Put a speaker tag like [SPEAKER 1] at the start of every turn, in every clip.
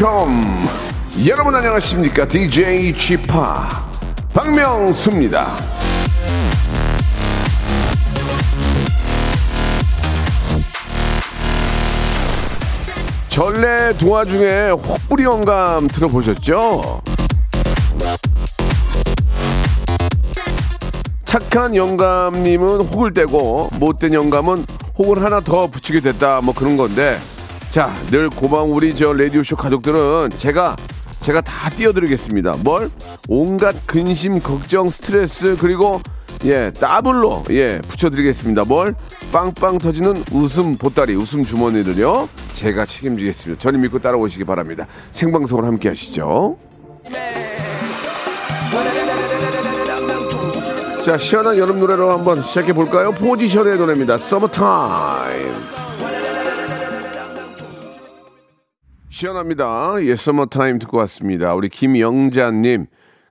[SPEAKER 1] welcome. 여러분 안녕하십니까? DJ g p 박명수입니다. 전래 동화 중에 혹부리 영감 들어보셨죠? 착한 영감님은 혹을 떼고 못된 영감은 혹을 하나 더 붙이게 됐다 뭐 그런 건데 자 늘 고마운 우리 저 라디오쇼 가족들은 제가 제가 다 띄워드리겠습니다. 뭘? 온갖 근심 걱정 스트레스 그리고 예 더블로 예 붙여드리겠습니다. 뭘? 빵빵 터지는 웃음 보따리 웃음 주머니를요 제가 책임지겠습니다. 저를 믿고 따라오시기 바랍니다. 생방송을 함께 하시죠. 자 시원한 여름 노래로 한번 시작해 볼까요? 포지션의 노래입니다. Summer Time 시원합니다. 예 서머타임 듣고 왔습니다. 우리 김영자님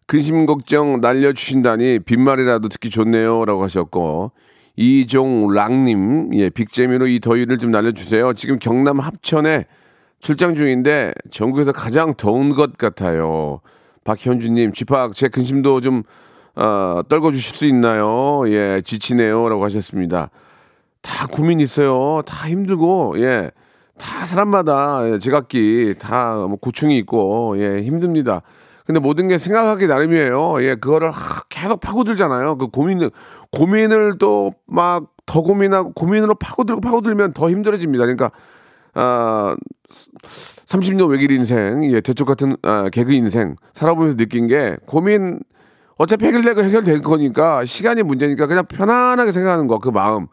[SPEAKER 1] 근심 걱정 날려주신다니 빈말이라도 듣기 좋네요 라고 하셨고 이종랑님 예 빅재미로 이 더위를 좀 날려주세요. 지금 경남 합천에 출장 중인데 전국에서 가장 더운 것 같아요. 박현주님 쥐팍 제 근심도 좀 어, 떨궈 주실 수 있나요? 예 지치네요 라고 하셨습니다. 다 고민 있어요. 다 힘들고 예 다 사람마다 예, 제각기 다뭐 고충이 있고 예 힘듭니다. 근데 모든 게 생각하기 나름이에요. 예, 그거를 하- 계속 파고들잖아요. 그 고민을 고민을 또 막 더 고민하고 고민으로 파고들고 파고들면 더 힘들어집니다. 그러니까 아 30년 외길 인생, 예, 대쪽 같은 아, 개그 인생 살아보면서 느낀 게 고민 어차피 해결되고 해결될 거니까 시간이 문제니까 그냥 편안하게 생각하는 거 그 마음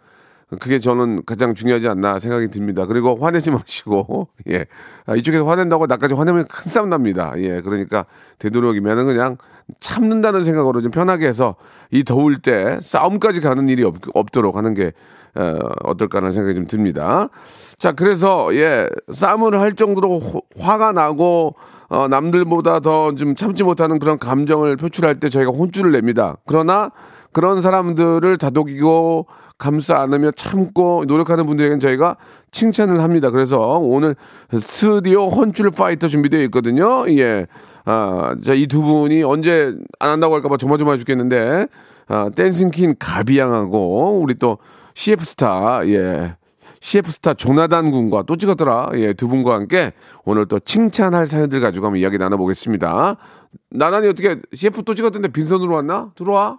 [SPEAKER 1] 그게 저는 가장 중요하지 않나 생각이 듭니다. 그리고 화내지 마시고, 예. 아, 이쪽에서 화낸다고 나까지 화내면 큰 싸움 납니다. 예. 그러니까 되도록이면은 그냥 참는다는 생각으로 좀 편하게 해서 이 더울 때 싸움까지 가는 일이 없, 없도록 하는 게, 어, 어떨까라는 생각이 좀 듭니다. 자, 그래서, 예. 싸움을 할 정도로 호- 화가 나고, 어, 남들보다 더 좀 참지 못하는 그런 감정을 표출할 때 저희가 혼쭐을 냅니다. 그러나 그런 사람들을 다독이고 감싸 안으며 참고 노력하는 분들에게는 저희가 칭찬을 합니다. 그래서 오늘 스튜디오 혼줄 파이터 준비되어 있거든요. 예. 아, 자, 이 두 분이 언제 안 한다고 할까봐 조마조마해 죽겠는데, 아, 댄싱퀸 가비양하고, 우리 또 CF 스타, 예. CF 스타 조나단 군과 또 찍었더라. 예, 두 분과 함께 오늘 또 칭찬할 사연들 가지고 한번 이야기 나눠보겠습니다. 나단이 어떻게 CF 또 찍었던데 빈손으로 왔나? 들어와.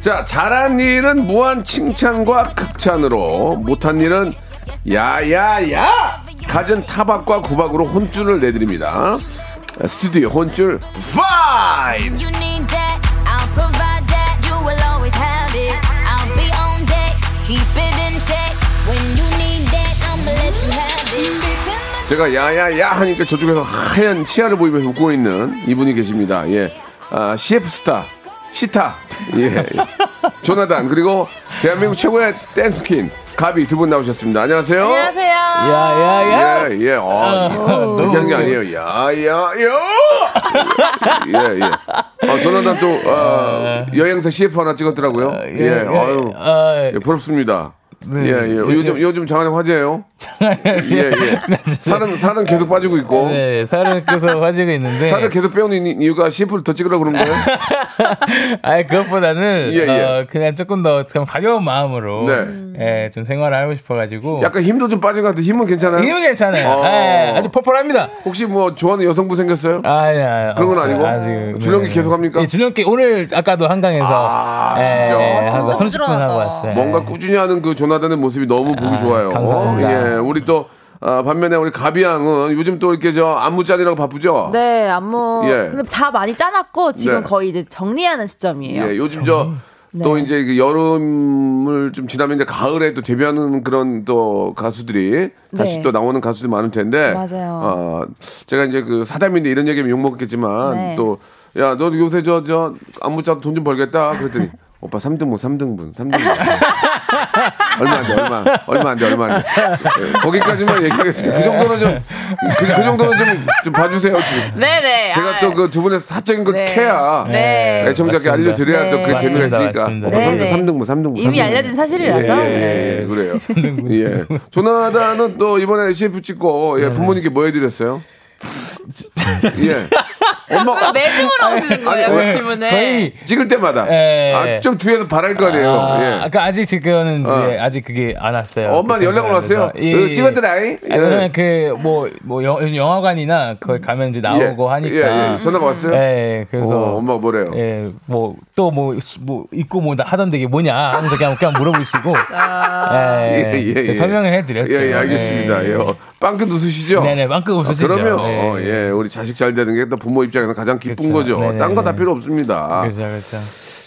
[SPEAKER 1] 자, 잘한 일은 무한 칭찬과 극찬으로, 못한 일은 야야야! 갖은 타박과 구박으로 혼쭐을 내드립니다. 스튜디오 혼쭐 5!
[SPEAKER 2] You need that, I'll provide that. You will always have it. I'll be on deck, keep it in check. When you need that, I'ma let you have it.
[SPEAKER 1] 제가 야야야 하니까 저쪽에서 하얀 치아를 보이면서 웃고 있는 이분이 계십니다. 예. 아, CF 스타, 시타, 예. 예. 조나단, 그리고 대한민국 최고의 댄스킨, 가비 두 분 나오셨습니다. 안녕하세요.
[SPEAKER 3] 안녕하세요.
[SPEAKER 4] 야야야
[SPEAKER 1] 예, 예. 어, 이렇게 하는 게 아니에요. 야, 야, 야! 예, 예. 어, 조나단 또, 어, 여행사 CF 하나 찍었더라고요. 예, 아유. 예, 부럽습니다.
[SPEAKER 3] 네.
[SPEAKER 1] 예, 예. 요즘 요즘 장안의 화제예요. 예, 예. 살은 살은 계속 빠지고 있고.
[SPEAKER 3] 네, 살을 계속 빠지고 있는데.
[SPEAKER 1] 살을 계속 빼오는 이- 이유가 CF를 더 찍으려고 그런 거예요?
[SPEAKER 3] 아니 그것보다는
[SPEAKER 1] 예, 예.
[SPEAKER 3] 어, 그냥 조금 더 그냥 가벼운 마음으로
[SPEAKER 1] 네.
[SPEAKER 3] 예, 좀 생활을 하고 싶어가지고
[SPEAKER 1] 약간 힘도 좀 빠진 것 같아. 힘은 괜찮아요?
[SPEAKER 3] 힘은 괜찮아요.
[SPEAKER 1] 어.
[SPEAKER 3] 예, 아주 펄펄합니다.
[SPEAKER 1] 혹시 뭐 좋아하는 여성분 생겼어요?
[SPEAKER 3] 아니, 아니,
[SPEAKER 1] 그런 건. 아니고? 줄넘기 계속 합니까?
[SPEAKER 3] 예, 줄넘기 오늘 아까도 한강에서
[SPEAKER 1] 아,
[SPEAKER 3] 예,
[SPEAKER 1] 진짜?
[SPEAKER 3] 예,
[SPEAKER 1] 진짜
[SPEAKER 3] 한 30분
[SPEAKER 5] 부지런하다.
[SPEAKER 3] 하고 왔어요.
[SPEAKER 1] 뭔가 꾸준히 하는 그 조나단의 모습이 너무 보기 좋아요.
[SPEAKER 3] 감사합니다.
[SPEAKER 1] 예, 우리 또 아, 반면에 우리 가비 양은 요즘 또 이렇게 저 안무 짜느라고 바쁘죠?
[SPEAKER 5] 네, 안무.
[SPEAKER 1] 예.
[SPEAKER 5] 근데 다 많이 짜놨고 지금
[SPEAKER 1] 네.
[SPEAKER 5] 거의 이제 정리하는 시점이에요.
[SPEAKER 1] 예, 요즘 저 또
[SPEAKER 5] 네.
[SPEAKER 1] 이제 그 여름을 좀 지나면 이제 가을에 또 데뷔하는 그런 또 가수들이 다시
[SPEAKER 5] 네.
[SPEAKER 1] 또 나오는 가수들이 많을 텐데.
[SPEAKER 5] 맞아요.
[SPEAKER 1] 어, 제가 이제 그 사담인데 이런 얘기하면 욕먹겠지만
[SPEAKER 5] 네.
[SPEAKER 1] 또 야, 너 요새 저, 저 안무 짜도 돈 좀 벌겠다. 그랬더니 오빠 3등분, 3등분, 3등분. 얼마 안 돼, 얼마, 얼마 안 돼, 얼마 안 돼. 예, 거기까지만 얘기하겠습니다. 그 정도는 좀, 그, 그 정도는 좀, 좀 봐주세요, 지금.
[SPEAKER 5] 네네.
[SPEAKER 1] 제가
[SPEAKER 5] 아,
[SPEAKER 1] 또그 두 분의 사적인 걸
[SPEAKER 5] 네.
[SPEAKER 1] 캐야
[SPEAKER 5] 네.
[SPEAKER 1] 애청자께
[SPEAKER 3] 맞습니다.
[SPEAKER 1] 알려드려야 또 그게
[SPEAKER 5] 네.
[SPEAKER 1] 재미가
[SPEAKER 3] 맞습니다.
[SPEAKER 1] 있으니까.
[SPEAKER 3] 맞습니다.
[SPEAKER 1] 오빠
[SPEAKER 5] 네, 네.
[SPEAKER 1] 3등, 3등분, 3등분.
[SPEAKER 5] 이미 알려진 사실이라서.
[SPEAKER 1] 예, 예, 예, 예, 그래요. 예. 조나단은 또 이번에 CF 찍고 예, 부모님께 뭐 해드렸어요? 예. 엄마
[SPEAKER 5] 매주 물어보시는 거예요,
[SPEAKER 1] 아니,
[SPEAKER 5] 그
[SPEAKER 1] 왜?
[SPEAKER 5] 질문에.
[SPEAKER 3] 거의
[SPEAKER 1] 찍을 때마다
[SPEAKER 3] 예.
[SPEAKER 1] 아, 좀 뒤에서 바랄 거 아니에요.
[SPEAKER 3] 아,
[SPEAKER 1] 예.
[SPEAKER 3] 아까 아직 지금은 이제
[SPEAKER 1] 어.
[SPEAKER 3] 아직 그게 안 왔어요.
[SPEAKER 1] 엄마는
[SPEAKER 3] 그
[SPEAKER 1] 연락은 왔어요?
[SPEAKER 3] 생각에서.
[SPEAKER 1] 어, 찍었더라이?
[SPEAKER 3] 아,
[SPEAKER 1] 예.
[SPEAKER 3] 그러면 그뭐뭐 뭐 영- 영화관이나 거기 가면 이제 나오고
[SPEAKER 1] 예.
[SPEAKER 3] 하니까.
[SPEAKER 1] 예, 예. 전화가 왔어요?
[SPEAKER 3] 예, 그래서
[SPEAKER 1] 어, 엄마가 뭐래요?
[SPEAKER 3] 예, 뭐 또 뭐 뭐 있고 뭐 하던데 이게 뭐냐 하면서 그냥 그냥 물어보시고. 예,
[SPEAKER 1] 예, 예, 예.
[SPEAKER 3] 설명을 해드렸죠.
[SPEAKER 1] 예, 예, 알겠습니다. 예. 어, 빵끝 웃으시죠?
[SPEAKER 3] 네네, 빵끝 웃으시죠.
[SPEAKER 1] 그러면
[SPEAKER 3] 네.
[SPEAKER 1] 어, 예, 우리 자식 잘 되는 게또 부모 입장에서 가장 기쁜
[SPEAKER 3] 그렇죠.
[SPEAKER 1] 거죠.
[SPEAKER 3] 네네네.
[SPEAKER 1] 딴거 다 필요 없습니다.
[SPEAKER 3] 그렇죠, 그렇죠.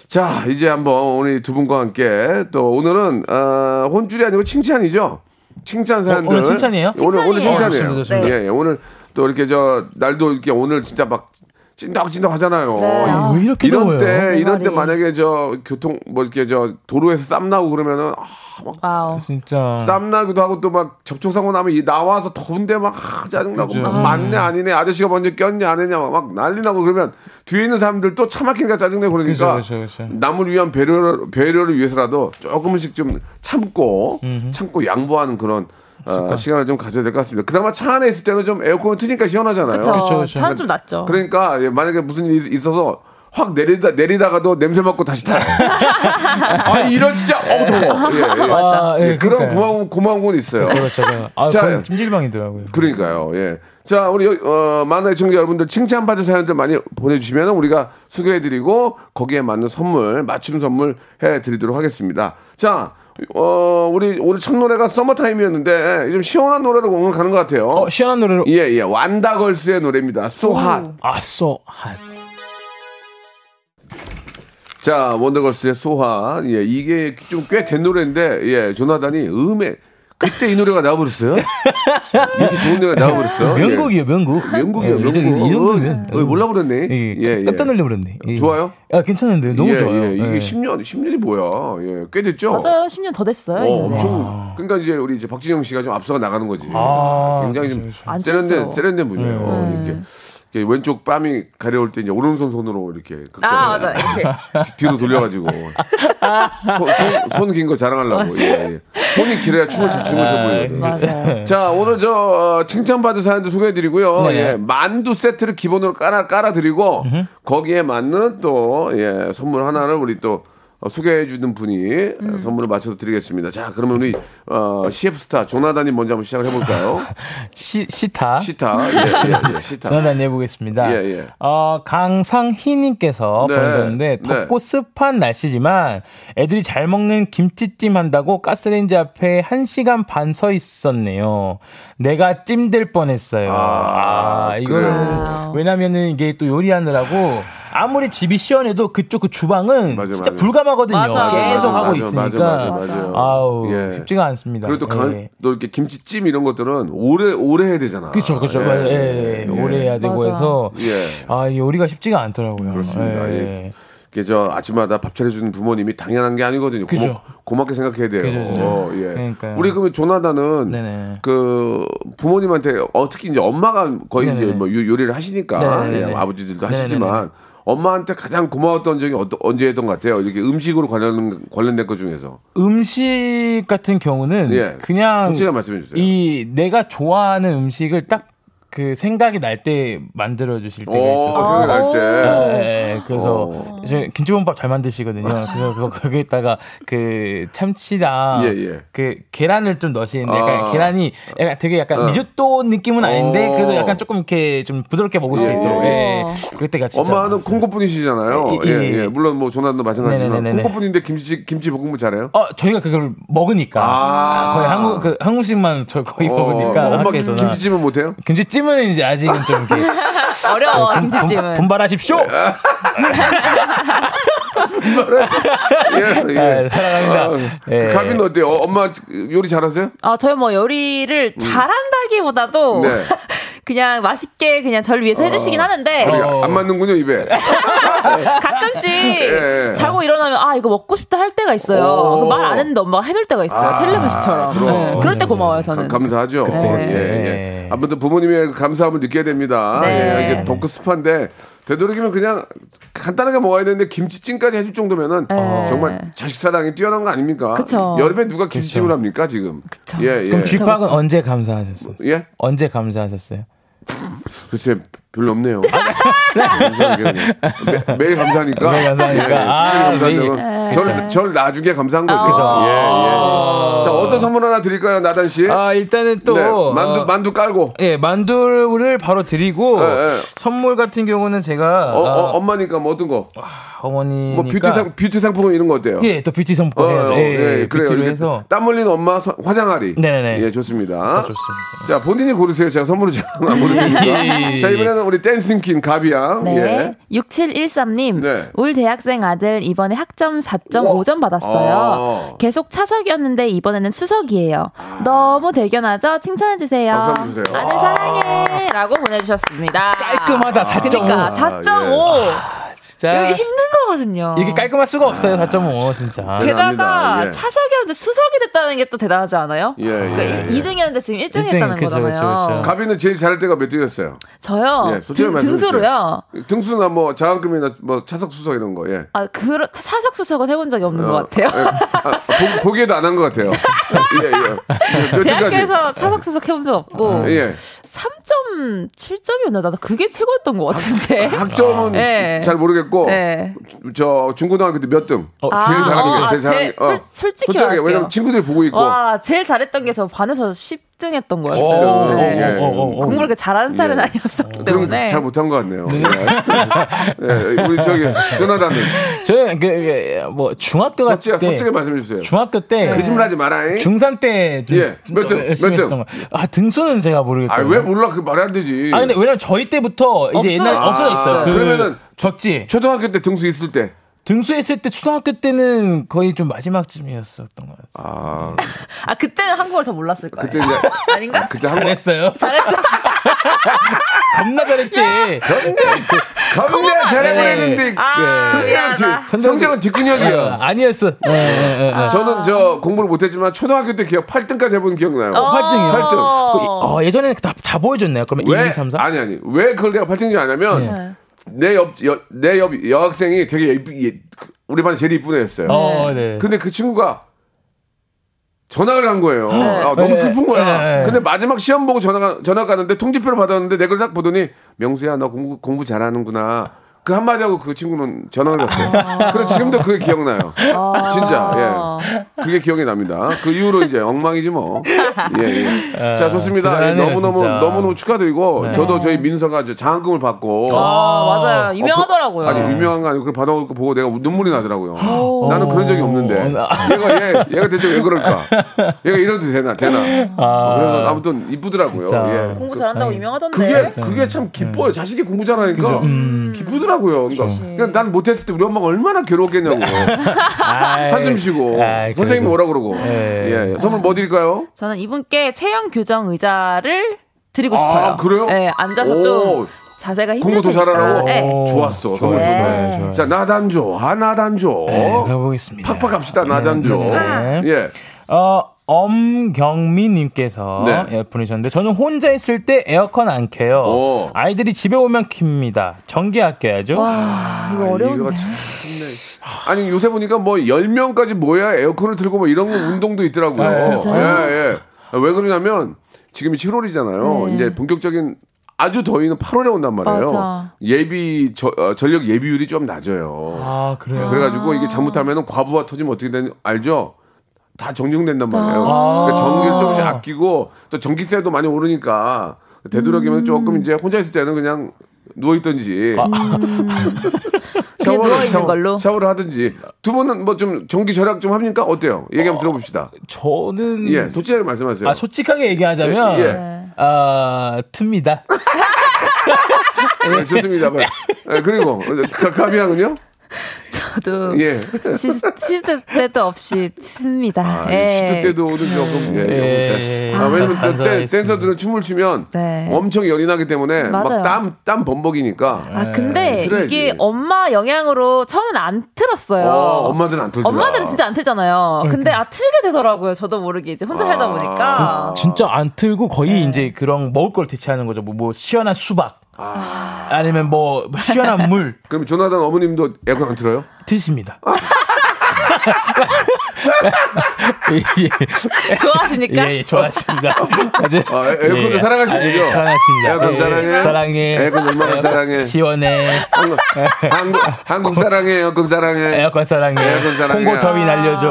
[SPEAKER 1] 자, 이제 한번 우리 두 분과 함께 또 오늘은 어, 혼줄이 아니고 칭찬이죠. 칭찬 사연들.
[SPEAKER 3] 오늘 칭찬이에요?
[SPEAKER 1] 오늘 오늘
[SPEAKER 5] 칭찬이에요.
[SPEAKER 1] 칭찬이에요.
[SPEAKER 3] 어, 좋습니다, 좋습니다.
[SPEAKER 1] 예, 예, 오늘 또 이렇게 저 날도 이렇게 오늘 진짜 막 찐덕찐덕 하잖아요.
[SPEAKER 5] 네. 아,
[SPEAKER 3] 왜 이렇게
[SPEAKER 1] 이런
[SPEAKER 3] 더워요?
[SPEAKER 1] 때 이런 때. 만약에 저 교통 뭐 이렇게 저 도로에서 쌈 나고 그러면은 아, 막
[SPEAKER 5] 와우.
[SPEAKER 3] 진짜.
[SPEAKER 1] 쌈 나기도 하고 또 막 접촉 사고 나면 이 나와서 더운데 막 아, 짜증 나고
[SPEAKER 3] 그죠.
[SPEAKER 1] 막 맞네 아니네 아저씨가 먼저 꼈냐 안 했냐 막, 막 난리 나고 그러면 뒤에 있는 사람들 또 차 막히니까 짜증 내고 그러니까
[SPEAKER 3] 그죠, 그죠, 그죠.
[SPEAKER 1] 남을 위한 배려, 배려를 위해서라도 조금씩 좀 참고 참고 양보하는 그런 어, 시간을 좀 가져야 될 것 같습니다. 그나마 차 안에 있을 때는 좀 에어컨을 트니까 시원하잖아요.
[SPEAKER 5] 그쵸. 차는 좀 낫죠.
[SPEAKER 1] 그러니까 예, 만약에 무슨 일이 있어서 확 내리다 내리다가도 냄새 맡고 다시 타요. 아니 이런 진짜 어우 더워. 예, 예.
[SPEAKER 3] 아, 예,
[SPEAKER 1] 예, 그런. 고마운 고마운 건 있어요.
[SPEAKER 3] 그렇죠. 아,
[SPEAKER 1] 자,
[SPEAKER 3] 찜질방이더라고요.
[SPEAKER 1] 그러니까요. 예. 자, 우리 어, 많은 애청자 여러분들 칭찬받은 사연들 많이 보내주시면 우리가 소개해드리고 거기에 맞는 선물 맞춤 선물 해드리도록 하겠습니다. 자, 어, 우리 오늘 첫 노래가 서머타임이었는데 좀 시원한 노래로 오늘 가는 것 같아요.
[SPEAKER 3] 어, 시원한 노래로.
[SPEAKER 1] 예, 예. 완다걸스의 노래입니다. So Hot.
[SPEAKER 3] 아, 쏘, 한.
[SPEAKER 1] 자, 원더걸스의 소화. 예, 이게 좀 꽤 된 노래인데, 예, 조나단이 음에, 그때 이 노래가 나와버렸어요? 이렇게 좋은 노래가 나와버렸어?
[SPEAKER 3] 명곡이에요, 명곡.
[SPEAKER 1] 예. 명곡이요,
[SPEAKER 3] 예,
[SPEAKER 1] 명곡.
[SPEAKER 3] 이 정도- 이 정도면.
[SPEAKER 1] 어, 어, 몰라버렸네.
[SPEAKER 3] 예,
[SPEAKER 1] 예, 예.
[SPEAKER 3] 깜짝 놀라버렸네. 예.
[SPEAKER 1] 좋아요?
[SPEAKER 3] 아, 괜찮은데 너무
[SPEAKER 1] 예,
[SPEAKER 3] 좋아요.
[SPEAKER 1] 예, 이게
[SPEAKER 3] 예.
[SPEAKER 1] 10년, 10년이 뭐야. 예, 꽤 됐죠?
[SPEAKER 5] 맞아요. 10년 더 됐어요.
[SPEAKER 1] 어. 엄청. 그러니까 이제 우리 이제 박진영 씨가 좀 앞서가 나가는 거지.
[SPEAKER 3] 아,
[SPEAKER 1] 굉장히 좀
[SPEAKER 3] 그렇죠,
[SPEAKER 5] 안
[SPEAKER 1] 세련된. 세련된 분이에요.
[SPEAKER 3] 네.
[SPEAKER 1] 이렇게. 왼쪽 뺨이 가려울 때 이제 오른손 손으로 이렇게.
[SPEAKER 5] 아. 맞아. 이렇게.
[SPEAKER 1] 뒤- 뒤로 돌려가지고 손긴 거 자랑하려고 예, 예. 손이 길어야 춤을 잘 추고 싶어 보이거든.
[SPEAKER 5] 맞아요.
[SPEAKER 1] 자 오늘 저 어, 칭찬받은 사연도 소개해드리고요.
[SPEAKER 3] 네.
[SPEAKER 1] 예, 만두 세트를 기본으로 깔아 깔아드리고 거기에 맞는 또 예, 선물 하나를 우리 또 어, 소개해 주는 분이 어, 선물을 맞춰서 드리겠습니다. 자 그러면 우리 어, CF 스타 조나단님 먼저 한번 시작을 해볼까요?
[SPEAKER 3] 시, 시타.
[SPEAKER 1] 시타 예, 예, 예, 시타.
[SPEAKER 3] 전화단 해보겠습니다.
[SPEAKER 1] 예, 예.
[SPEAKER 3] 어, 강상희님께서
[SPEAKER 1] 네,
[SPEAKER 3] 보내셨는데
[SPEAKER 1] 네.
[SPEAKER 3] 덥고 습한 날씨지만 애들이 잘 먹는 김치찜 한다고 가스레인지 앞에 1 시간 반 서 있었네요. 내가 찜 될 뻔했어요.
[SPEAKER 1] 아,
[SPEAKER 3] 아, 이거는
[SPEAKER 5] 그래요?
[SPEAKER 3] 왜냐면은 이게 또 요리하느라고 아무리 집이 시원해도 그쪽 그 주방은
[SPEAKER 1] 맞아,
[SPEAKER 3] 진짜
[SPEAKER 1] 맞아.
[SPEAKER 3] 불감하거든요.
[SPEAKER 5] 맞아.
[SPEAKER 3] 계속
[SPEAKER 1] 맞아,
[SPEAKER 3] 하고
[SPEAKER 1] 맞아,
[SPEAKER 3] 있으니까.
[SPEAKER 1] 맞아, 맞아, 맞아.
[SPEAKER 3] 아우
[SPEAKER 1] 예.
[SPEAKER 3] 쉽지가 않습니다.
[SPEAKER 1] 그리고 또, 강,
[SPEAKER 3] 예.
[SPEAKER 1] 또 이렇게 김치찜 이런 것들은 오래 오래 해야 되잖아.
[SPEAKER 3] 그렇죠, 그렇죠.
[SPEAKER 1] 예,
[SPEAKER 3] 예, 예,
[SPEAKER 1] 예.
[SPEAKER 3] 오래 해야 되고
[SPEAKER 5] 맞아.
[SPEAKER 3] 해서
[SPEAKER 1] 예.
[SPEAKER 3] 아, 이 요리가 쉽지가 않더라고요.
[SPEAKER 1] 그렇습니다.
[SPEAKER 3] 예.
[SPEAKER 1] 예. 이게 저 아침마다 밥 차려주는 부모님이 당연한 게 아니거든요.
[SPEAKER 3] 그죠.
[SPEAKER 1] 고맙, 게 생각해야 돼요.
[SPEAKER 3] 그죠, 그죠.
[SPEAKER 1] 어, 예.
[SPEAKER 3] 그러니까요.
[SPEAKER 1] 우리 그러면 조나단은
[SPEAKER 3] 네네.
[SPEAKER 1] 그 부모님한테 어, 특히 이제 엄마가 거의
[SPEAKER 3] 네네네.
[SPEAKER 1] 이제 뭐 요- 요리를 하시니까. 예, 아버지들도. 하시지만 엄마한테 가장 고마웠던 적이 어떠, 언제였던 것 같아요? 이렇게 음식으로 관련 관련된 것 중에서.
[SPEAKER 3] 음식 같은 경우는
[SPEAKER 1] 예.
[SPEAKER 3] 그냥
[SPEAKER 1] 말씀해 주세요.
[SPEAKER 3] 이 내가 좋아하는 음식을 딱 그 생각이 날 때 만들어 주실 때가
[SPEAKER 1] 오,
[SPEAKER 3] 있었어요.
[SPEAKER 1] 생각이 날 때.
[SPEAKER 3] 예, 예, 그래서
[SPEAKER 1] 어.
[SPEAKER 3] 저 김치볶음밥 잘 만드시거든요. 그래서 그거 거기에다가 그 참치랑
[SPEAKER 1] 예, 예.
[SPEAKER 3] 그 계란을 좀 넣으시는데 약간
[SPEAKER 1] 아.
[SPEAKER 3] 계란이 약간 되게 약간
[SPEAKER 1] 어.
[SPEAKER 3] 리조또 느낌은 아닌데
[SPEAKER 1] 어.
[SPEAKER 3] 그래도 약간 조금 이렇게 좀 부드럽게 먹을 수
[SPEAKER 1] 예,
[SPEAKER 3] 있도록
[SPEAKER 1] 예.
[SPEAKER 3] 예. 그럴 때가 진짜
[SPEAKER 1] 엄마는
[SPEAKER 3] 많았어요.
[SPEAKER 1] 콩고 분이시잖아요.
[SPEAKER 3] 예,
[SPEAKER 1] 예,
[SPEAKER 3] 예,
[SPEAKER 1] 예.
[SPEAKER 3] 예.
[SPEAKER 1] 물론 뭐 조나도 마찬가지지만
[SPEAKER 3] 네네네네.
[SPEAKER 1] 콩고 분인데 김치 김치 볶음밥 잘해요?
[SPEAKER 3] 어, 저희가 그걸 먹으니까
[SPEAKER 1] 아.
[SPEAKER 3] 거의 한국 그 한국식만 저 거의
[SPEAKER 1] 어,
[SPEAKER 3] 먹으니까
[SPEAKER 1] 엄마
[SPEAKER 3] 학교에서는
[SPEAKER 1] 김치찜은 못해요?
[SPEAKER 3] 김치찜 은 이제 아직은 좀 이렇게
[SPEAKER 5] 어려워
[SPEAKER 3] 분,
[SPEAKER 5] 김치찜은.
[SPEAKER 3] 분 발하십시오.
[SPEAKER 1] 예, 예.
[SPEAKER 3] 아, 사랑합니다.
[SPEAKER 1] 아,
[SPEAKER 3] 예.
[SPEAKER 1] 그 가빈은 어때요? 어, 엄마 요리 잘하세요?
[SPEAKER 5] 아, 저희 뭐 요리를 잘한다기보다도
[SPEAKER 1] 음. 네.
[SPEAKER 5] 그냥 맛있게 그냥 저를 위해서 해주시긴 하는데
[SPEAKER 1] 우리
[SPEAKER 3] 어.
[SPEAKER 1] 안 맞는군요 입에.
[SPEAKER 5] 가끔씩
[SPEAKER 1] 예.
[SPEAKER 5] 자고 일어나면 아 이거 먹고 싶다 할 때가 있어요.
[SPEAKER 1] 오.
[SPEAKER 5] 말안 했는데 엄마가 해놓을 때가 있어요.
[SPEAKER 1] 아,
[SPEAKER 5] 텔레파시처럼. 네. 그럴 때 고마워요 저는.
[SPEAKER 1] 감- 감사하죠.
[SPEAKER 5] 그때.
[SPEAKER 1] 예, 예.
[SPEAKER 3] 네.
[SPEAKER 1] 아무튼 부모님의 그 감사함을 느껴야 됩니다.
[SPEAKER 5] 네.
[SPEAKER 1] 예, 이게 덥고 습한데 되도록이면 그냥 간단하게 먹어야 되는데 김치찜까지 해줄 정도면은
[SPEAKER 5] 네.
[SPEAKER 1] 정말 자식 사랑이 뛰어난 거 아닙니까?
[SPEAKER 5] 그쵸.
[SPEAKER 1] 여름에 누가 김치찜을 합니까 지금?
[SPEAKER 5] 그쵸.
[SPEAKER 1] 예, 예.
[SPEAKER 3] 그럼
[SPEAKER 5] 그쵸.
[SPEAKER 3] 언제 감사하셨어요?
[SPEAKER 1] 예?
[SPEAKER 3] 언제 감사하셨어요?
[SPEAKER 1] 글쎄 별로 없네요. 매, 매일 감사하니까.
[SPEAKER 3] 매일 감사하니까.
[SPEAKER 1] 예,
[SPEAKER 3] 아,
[SPEAKER 1] 특별히
[SPEAKER 3] 매일.
[SPEAKER 1] 감사하니까. 절, 절 나중에 감사한 거죠.
[SPEAKER 3] 그죠.
[SPEAKER 1] 예, 예. 자 어떤 선물 하나 드릴까요, 나단 씨?
[SPEAKER 3] 아 일단은 또
[SPEAKER 1] 네, 만두
[SPEAKER 3] 어,
[SPEAKER 1] 만두 깔고.
[SPEAKER 3] 예 만두를 바로 드리고
[SPEAKER 1] 예, 예.
[SPEAKER 3] 선물 같은 경우는 제가
[SPEAKER 1] 어,
[SPEAKER 3] 아,
[SPEAKER 1] 어, 엄마니까 뭐 어떤 거?
[SPEAKER 3] 어머니니까
[SPEAKER 1] 뭐 뷰티 상 뷰티 상품 이런 거 어때요?
[SPEAKER 3] 예, 또 뷰티
[SPEAKER 1] 어,
[SPEAKER 3] 선물 해야죠.
[SPEAKER 1] 어,
[SPEAKER 3] 예,
[SPEAKER 1] 예, 그래요.
[SPEAKER 3] 뷰티로
[SPEAKER 1] 이렇게
[SPEAKER 3] 해서
[SPEAKER 1] 땀 흘리는 엄마 서- 화장하리.
[SPEAKER 3] 네네네.
[SPEAKER 1] 예, 좋습니다.
[SPEAKER 3] 좋습니다.
[SPEAKER 1] 자, 본인이 고르세요. 제가 선물을 잘안 고르니까.
[SPEAKER 3] 예, 예,
[SPEAKER 1] 자,
[SPEAKER 3] 예.
[SPEAKER 1] 이번에는 우리 댄싱퀸 가비양.
[SPEAKER 5] 네.
[SPEAKER 1] 예.
[SPEAKER 5] 6713님,
[SPEAKER 1] 네.
[SPEAKER 5] 울 대학생 아들 이번에 학점 4.5점 받았어요.
[SPEAKER 1] 아.
[SPEAKER 5] 계속 차석이었는데 이번에는 수석이에요. 너무 대견하죠? 칭찬해주세요.
[SPEAKER 1] 박수 주세요.
[SPEAKER 5] 아들 사랑해! 라고 보내주셨습니다.
[SPEAKER 3] 깔끔하다, 4.5.
[SPEAKER 5] 그니까, 4.5.
[SPEAKER 3] 진 짜
[SPEAKER 5] 여기 힘든 거거든요.
[SPEAKER 3] 이게 깔끔할 수가 없어요. 4.5 진짜.
[SPEAKER 1] 대단합니다.
[SPEAKER 5] 게다가
[SPEAKER 1] 예.
[SPEAKER 5] 차석이었는데 수석이 됐다는 게 또 대단하지 않아요?
[SPEAKER 1] 예,
[SPEAKER 5] 그러니까
[SPEAKER 1] 예, 예.
[SPEAKER 5] 2등이었는데 지금 1등
[SPEAKER 3] 일등,
[SPEAKER 5] 했다는
[SPEAKER 3] 그쵸,
[SPEAKER 5] 거잖아요.
[SPEAKER 3] 그쵸, 그쵸.
[SPEAKER 1] 가비는 제일 잘할 때가 몇 등이었어요?
[SPEAKER 5] 저요.
[SPEAKER 1] 예,
[SPEAKER 5] 등. 등수로요.
[SPEAKER 1] 등수나 뭐 장학금이나 뭐 차석 수석 이런 거. 예.
[SPEAKER 5] 아, 그 차석 수석은 해본 적이 없는 것 같아요.
[SPEAKER 1] 아, 보, 보기에도 안 한 것 같아요. 예, 예.
[SPEAKER 5] 대학교에서 차석 수석 해본 적 없고
[SPEAKER 1] 예.
[SPEAKER 5] 3.7점이었나? 나도 그게 최고였던 것 같은데.
[SPEAKER 1] 학 점은
[SPEAKER 5] 네.
[SPEAKER 1] 잘 모르겠고
[SPEAKER 5] 네.
[SPEAKER 1] 저 중고등학교 때 몇 등?
[SPEAKER 3] 어,
[SPEAKER 5] 아,
[SPEAKER 1] 제일 잘하는 게
[SPEAKER 5] 어,
[SPEAKER 1] 제일
[SPEAKER 5] 제-
[SPEAKER 1] 잘하는 게. 어.
[SPEAKER 5] 솔- 솔직히
[SPEAKER 1] 솔직하게. 왜냐면 친구들이 보고 있고.
[SPEAKER 5] 와, 제일 잘했던 게 저 반에서 10등 했던
[SPEAKER 3] 오,
[SPEAKER 5] 거였어요.
[SPEAKER 3] 오,
[SPEAKER 5] 네.
[SPEAKER 1] 예.
[SPEAKER 3] 오, 오, 오.
[SPEAKER 5] 공부를 그렇게 잘하는 스타일은
[SPEAKER 1] 예.
[SPEAKER 5] 아니었었기 때문에.
[SPEAKER 1] 잘 못한 것 같네요. 예. 예, 우리 저기 조나단님
[SPEAKER 3] 저는 그뭐 중학교
[SPEAKER 1] 솔직히
[SPEAKER 3] 때
[SPEAKER 1] 솔직히 말씀해 주세요.
[SPEAKER 3] 중학교 때
[SPEAKER 1] 거짓말하지 마라. 잉?
[SPEAKER 3] 중3 때 좀,
[SPEAKER 1] 예, 몇 등?
[SPEAKER 3] 열심히
[SPEAKER 1] 몇 등?
[SPEAKER 3] 했었던 거. 아 등수는 제가 모르겠어요.
[SPEAKER 1] 아 왜 몰라? 그 말이 안 되지.
[SPEAKER 3] 아 근데 왜냐면 저희 때부터 이제
[SPEAKER 5] 없어요.
[SPEAKER 3] 옛날
[SPEAKER 5] 아,
[SPEAKER 3] 없어져 있어요. 그
[SPEAKER 1] 그러면은
[SPEAKER 3] 적지
[SPEAKER 1] 초등학교 때 등수 있을 때.
[SPEAKER 3] 등수했을 때 초등학교 때는 거의 좀 마지막쯤이었었던 것 같아요.
[SPEAKER 1] 아
[SPEAKER 5] 아, 그때는 한국어를 더 몰랐을 거예요.
[SPEAKER 1] 그때 이제
[SPEAKER 5] 아닌가?
[SPEAKER 1] 그때 한번
[SPEAKER 3] 잘했어요.
[SPEAKER 5] 잘했어.
[SPEAKER 3] 겁나 잘했지.
[SPEAKER 1] 겁내 잘해버렸는데
[SPEAKER 5] 아,
[SPEAKER 1] 성적은
[SPEAKER 5] 미안하다.
[SPEAKER 1] 뒤- 성적은 뒷근육이야.
[SPEAKER 3] 어, 아니었어. 예, 예, 예.
[SPEAKER 1] 저는 저 공부를 못했지만 초등학교 때 기억 8등까지 해본 기억나요.
[SPEAKER 5] 어.
[SPEAKER 3] 8등이요.
[SPEAKER 1] 8등.
[SPEAKER 3] 어, 예전에는 다, 다 보여줬네요. 그러면 1,
[SPEAKER 1] 왜
[SPEAKER 3] 2, 3, 4.
[SPEAKER 1] 아니 아니 왜 그걸 내가 8등인지 아냐면 내옆내옆 여학생이 되게 예쁘 예, 우리 반 제일 이쁜 애였어요.
[SPEAKER 3] 어, 네.
[SPEAKER 1] 근데 그 친구가 전화를 한 거예요. 아, 너무
[SPEAKER 3] 네.
[SPEAKER 1] 슬픈 거야.
[SPEAKER 3] 네.
[SPEAKER 1] 근데 마지막 시험 보고 전화가 전화 가는데 통지표를 받았는데 내 걸 딱 보더니 명수야 너 공부 공부 잘하는구나. 그 한마디 하고 그 친구는 전화를 했어요. 그래서 지금도 그게 기억나요. 진짜, 예. 그게 기억이 납니다. 그 이후로 이제 엉망이지 뭐. 예, 예. 자, 좋습니다. 예,
[SPEAKER 3] 대단하네요,
[SPEAKER 1] 너무 너무,
[SPEAKER 3] 진짜.
[SPEAKER 1] 너무 너무 축하드리고, 저도 저희 민서가 이제 장학금을 받고.
[SPEAKER 5] 아, 맞아요. 유명하더라고요.
[SPEAKER 1] 아니 유명한 거 아니고 그걸 받아온 거 보고 내가 눈물이 나더라고요. 나는 그런 적이 없는데 얘가 얘 얘가 대체 왜 그럴까? 얘가 이래도 되나 되나? 어, 그래서 아무튼 이쁘더라고요. 예.
[SPEAKER 5] 공부 잘한다고
[SPEAKER 3] 다행이다.
[SPEAKER 5] 유명하던데.
[SPEAKER 1] 그게 그게 참 기뻐요. 자식이 공부 잘하니까
[SPEAKER 3] 음.
[SPEAKER 1] 기쁘더라고요. 그러니까, 그러니까 난 못했을 때 우리 엄마가 얼마나 괴로웠겠냐고.
[SPEAKER 3] 아이,
[SPEAKER 1] 한숨 쉬고
[SPEAKER 3] 아이,
[SPEAKER 1] 선생님이. 오라 그러고.
[SPEAKER 3] 예.
[SPEAKER 1] 예. 선물 뭐 드릴까요?
[SPEAKER 5] 저는 이분께 체형 교정 의자를 드리고 싶어요.
[SPEAKER 1] 아 그래요?
[SPEAKER 5] 네, 앉아서
[SPEAKER 1] 오.
[SPEAKER 5] 좀 자세가 힘들
[SPEAKER 1] 공부 더. 잘하라고?
[SPEAKER 5] 네.
[SPEAKER 1] 좋았어. 선물
[SPEAKER 5] 네.
[SPEAKER 1] 좋네.
[SPEAKER 3] 좋아요.
[SPEAKER 1] 자 나단조, 아 나단조.
[SPEAKER 3] 네, 가보겠습니다.
[SPEAKER 1] 팍팍 합시다 나단조.
[SPEAKER 3] 네.
[SPEAKER 1] 예.
[SPEAKER 3] 어, 엄경민님께서
[SPEAKER 1] 네.
[SPEAKER 3] 예, 보내셨는데 저는 혼자 있을 때 에어컨 안 켜요.
[SPEAKER 1] 오.
[SPEAKER 3] 아이들이 집에 오면 킵니다. 전기 아껴야죠.
[SPEAKER 5] 와, 이거 어려운데.
[SPEAKER 1] 이거 참 참네. 아니 요새 보니까 뭐 10명까지 모여야 에어컨을 틀고 뭐 이런 운동도 있더라고요.
[SPEAKER 3] 아,
[SPEAKER 5] 진짜요?
[SPEAKER 1] 예, 예. 왜 그러냐면 지금이 7월이잖아요.
[SPEAKER 5] 네.
[SPEAKER 1] 이제 본격적인 아주 더위는 8월에 온단 말이에요.
[SPEAKER 5] 맞아.
[SPEAKER 1] 예비 저, 어, 전력 예비율이 좀 낮아요.
[SPEAKER 3] 아 그래요.
[SPEAKER 1] 그래가지고 이게 잘못하면 과부하 터지면 어떻게 되는 알죠? 다 정정된단 말이에요.
[SPEAKER 3] 아.
[SPEAKER 1] 그러니까 전기를 조금씩 아끼고 또 전기세도 많이 오르니까 되도록이면
[SPEAKER 5] 음.
[SPEAKER 1] 조금 이제 혼자 있을 때는 그냥 누워 있든지
[SPEAKER 3] 아.
[SPEAKER 5] 그냥 누워 있는 걸로?
[SPEAKER 1] 샤워를 하든지 두 분은 뭐 좀 전기 절약 좀 합니까? 어때요? 얘기 한번 들어봅시다.
[SPEAKER 3] 저는
[SPEAKER 1] 예, 솔직하게 말씀하세요.
[SPEAKER 3] 아 솔직하게 얘기하자면
[SPEAKER 1] 예, 예.
[SPEAKER 5] 네.
[SPEAKER 3] 아 틉니다.
[SPEAKER 1] 네, 좋습니다. 예, 그리고 자, 가비양은요?
[SPEAKER 5] 저도
[SPEAKER 1] 예.
[SPEAKER 5] 시, 시드 때도 없이 틉니다.
[SPEAKER 1] 아,
[SPEAKER 5] 예.
[SPEAKER 1] 시도 때도 오늘 조금 예,
[SPEAKER 3] 예.
[SPEAKER 1] 예. 아, 왜냐면
[SPEAKER 3] 반성하겠습니다.
[SPEAKER 1] 댄서들은 춤을 추면
[SPEAKER 5] 네.
[SPEAKER 1] 엄청 열이 나기 때문에. 막땀땀 범벅이니까
[SPEAKER 5] 아 근데
[SPEAKER 1] 틀어야지.
[SPEAKER 5] 이게 엄마 영향으로 처음엔 안 틀었어요.
[SPEAKER 1] 어, 엄마들은 안 틀더라.
[SPEAKER 5] 엄마들은 진짜 안 틀잖아요. 근데 아 틀게 되더라고요. 저도 모르게 이제 혼자 살다 보니까.
[SPEAKER 3] 진짜 안 틀고 거의
[SPEAKER 5] 네.
[SPEAKER 3] 이제 그런 먹을 걸 대체하는 거죠. 뭐, 뭐 시원한 수박. 아. 니면 뭐 시원한 물
[SPEAKER 1] 그럼 조나단 어머님도 에어컨 안 틀어요?
[SPEAKER 3] 드십니다.
[SPEAKER 1] 아.
[SPEAKER 3] 예,
[SPEAKER 5] 좋아하시니까.
[SPEAKER 3] 예, 예, 좋아하십니다. 아주
[SPEAKER 1] 아, 에- 에어컨을
[SPEAKER 3] 예,
[SPEAKER 1] 사랑하시는군요.
[SPEAKER 3] 아, 예, 사랑하십니다.
[SPEAKER 1] 에어컨
[SPEAKER 3] 예,
[SPEAKER 1] 사랑해?
[SPEAKER 3] 사랑해.
[SPEAKER 1] 에어컨 얼마나 사랑해?
[SPEAKER 3] 시원해.
[SPEAKER 1] 한국, 한국, 한국 사랑해, 에어컨 사랑해.
[SPEAKER 3] 에어컨 사랑해.
[SPEAKER 1] 에어컨 사랑해.
[SPEAKER 3] 콩고 더위 날려줘.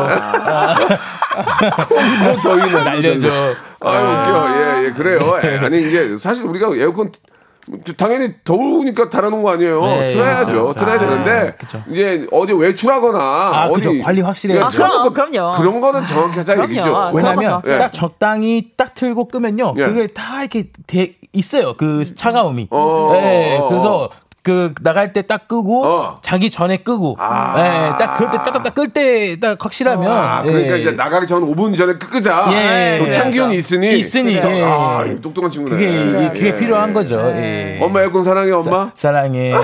[SPEAKER 1] 뭐 더위는
[SPEAKER 3] 날려줘.
[SPEAKER 1] 아유, 웃겨. 예, 예, 그래요. 예, 아니, 이제 사실 우리가 에어컨 당연히 더우니까 달아놓은 거 아니에요.
[SPEAKER 3] 네,
[SPEAKER 1] 틀어야죠.
[SPEAKER 3] 그렇죠.
[SPEAKER 1] 틀어야
[SPEAKER 3] 아,
[SPEAKER 1] 되는데
[SPEAKER 3] 그쵸.
[SPEAKER 1] 이제 어디 외출하거나
[SPEAKER 3] 아,
[SPEAKER 1] 어디
[SPEAKER 3] 그죠. 관리 확실히 해야죠.
[SPEAKER 5] 아, 그럼, 그럼요.
[SPEAKER 1] 그런 거는 정확히 하자
[SPEAKER 5] 그럼요.
[SPEAKER 1] 얘기죠.
[SPEAKER 5] 아,
[SPEAKER 3] 왜냐면
[SPEAKER 1] 예.
[SPEAKER 3] 딱 적당히 딱 틀고 끄면요.
[SPEAKER 1] 예.
[SPEAKER 3] 그게 다 이렇게 돼 있어요. 그 차가움이.
[SPEAKER 1] 어,
[SPEAKER 3] 예,
[SPEAKER 1] 어, 어,
[SPEAKER 3] 그래서 그 나갈 때 딱 끄고
[SPEAKER 1] 어.
[SPEAKER 3] 자기 전에 끄고
[SPEAKER 1] 아.
[SPEAKER 3] 예, 딱 그럴 때 딱딱 끌때 딱 확실하면
[SPEAKER 1] 아, 그러니까
[SPEAKER 3] 예.
[SPEAKER 1] 이제 나가기 전 5분 전에 끄자.
[SPEAKER 3] 예.
[SPEAKER 1] 또 찬기운이 있으니.
[SPEAKER 3] 있으니,
[SPEAKER 1] 또-
[SPEAKER 3] 예.
[SPEAKER 1] 아, 똑똑한 친구네.
[SPEAKER 3] 그게 그게
[SPEAKER 1] 예.
[SPEAKER 3] 필요한 거죠. 예.
[SPEAKER 1] 엄마 에어컨 사랑해, 엄마?
[SPEAKER 3] 사랑해.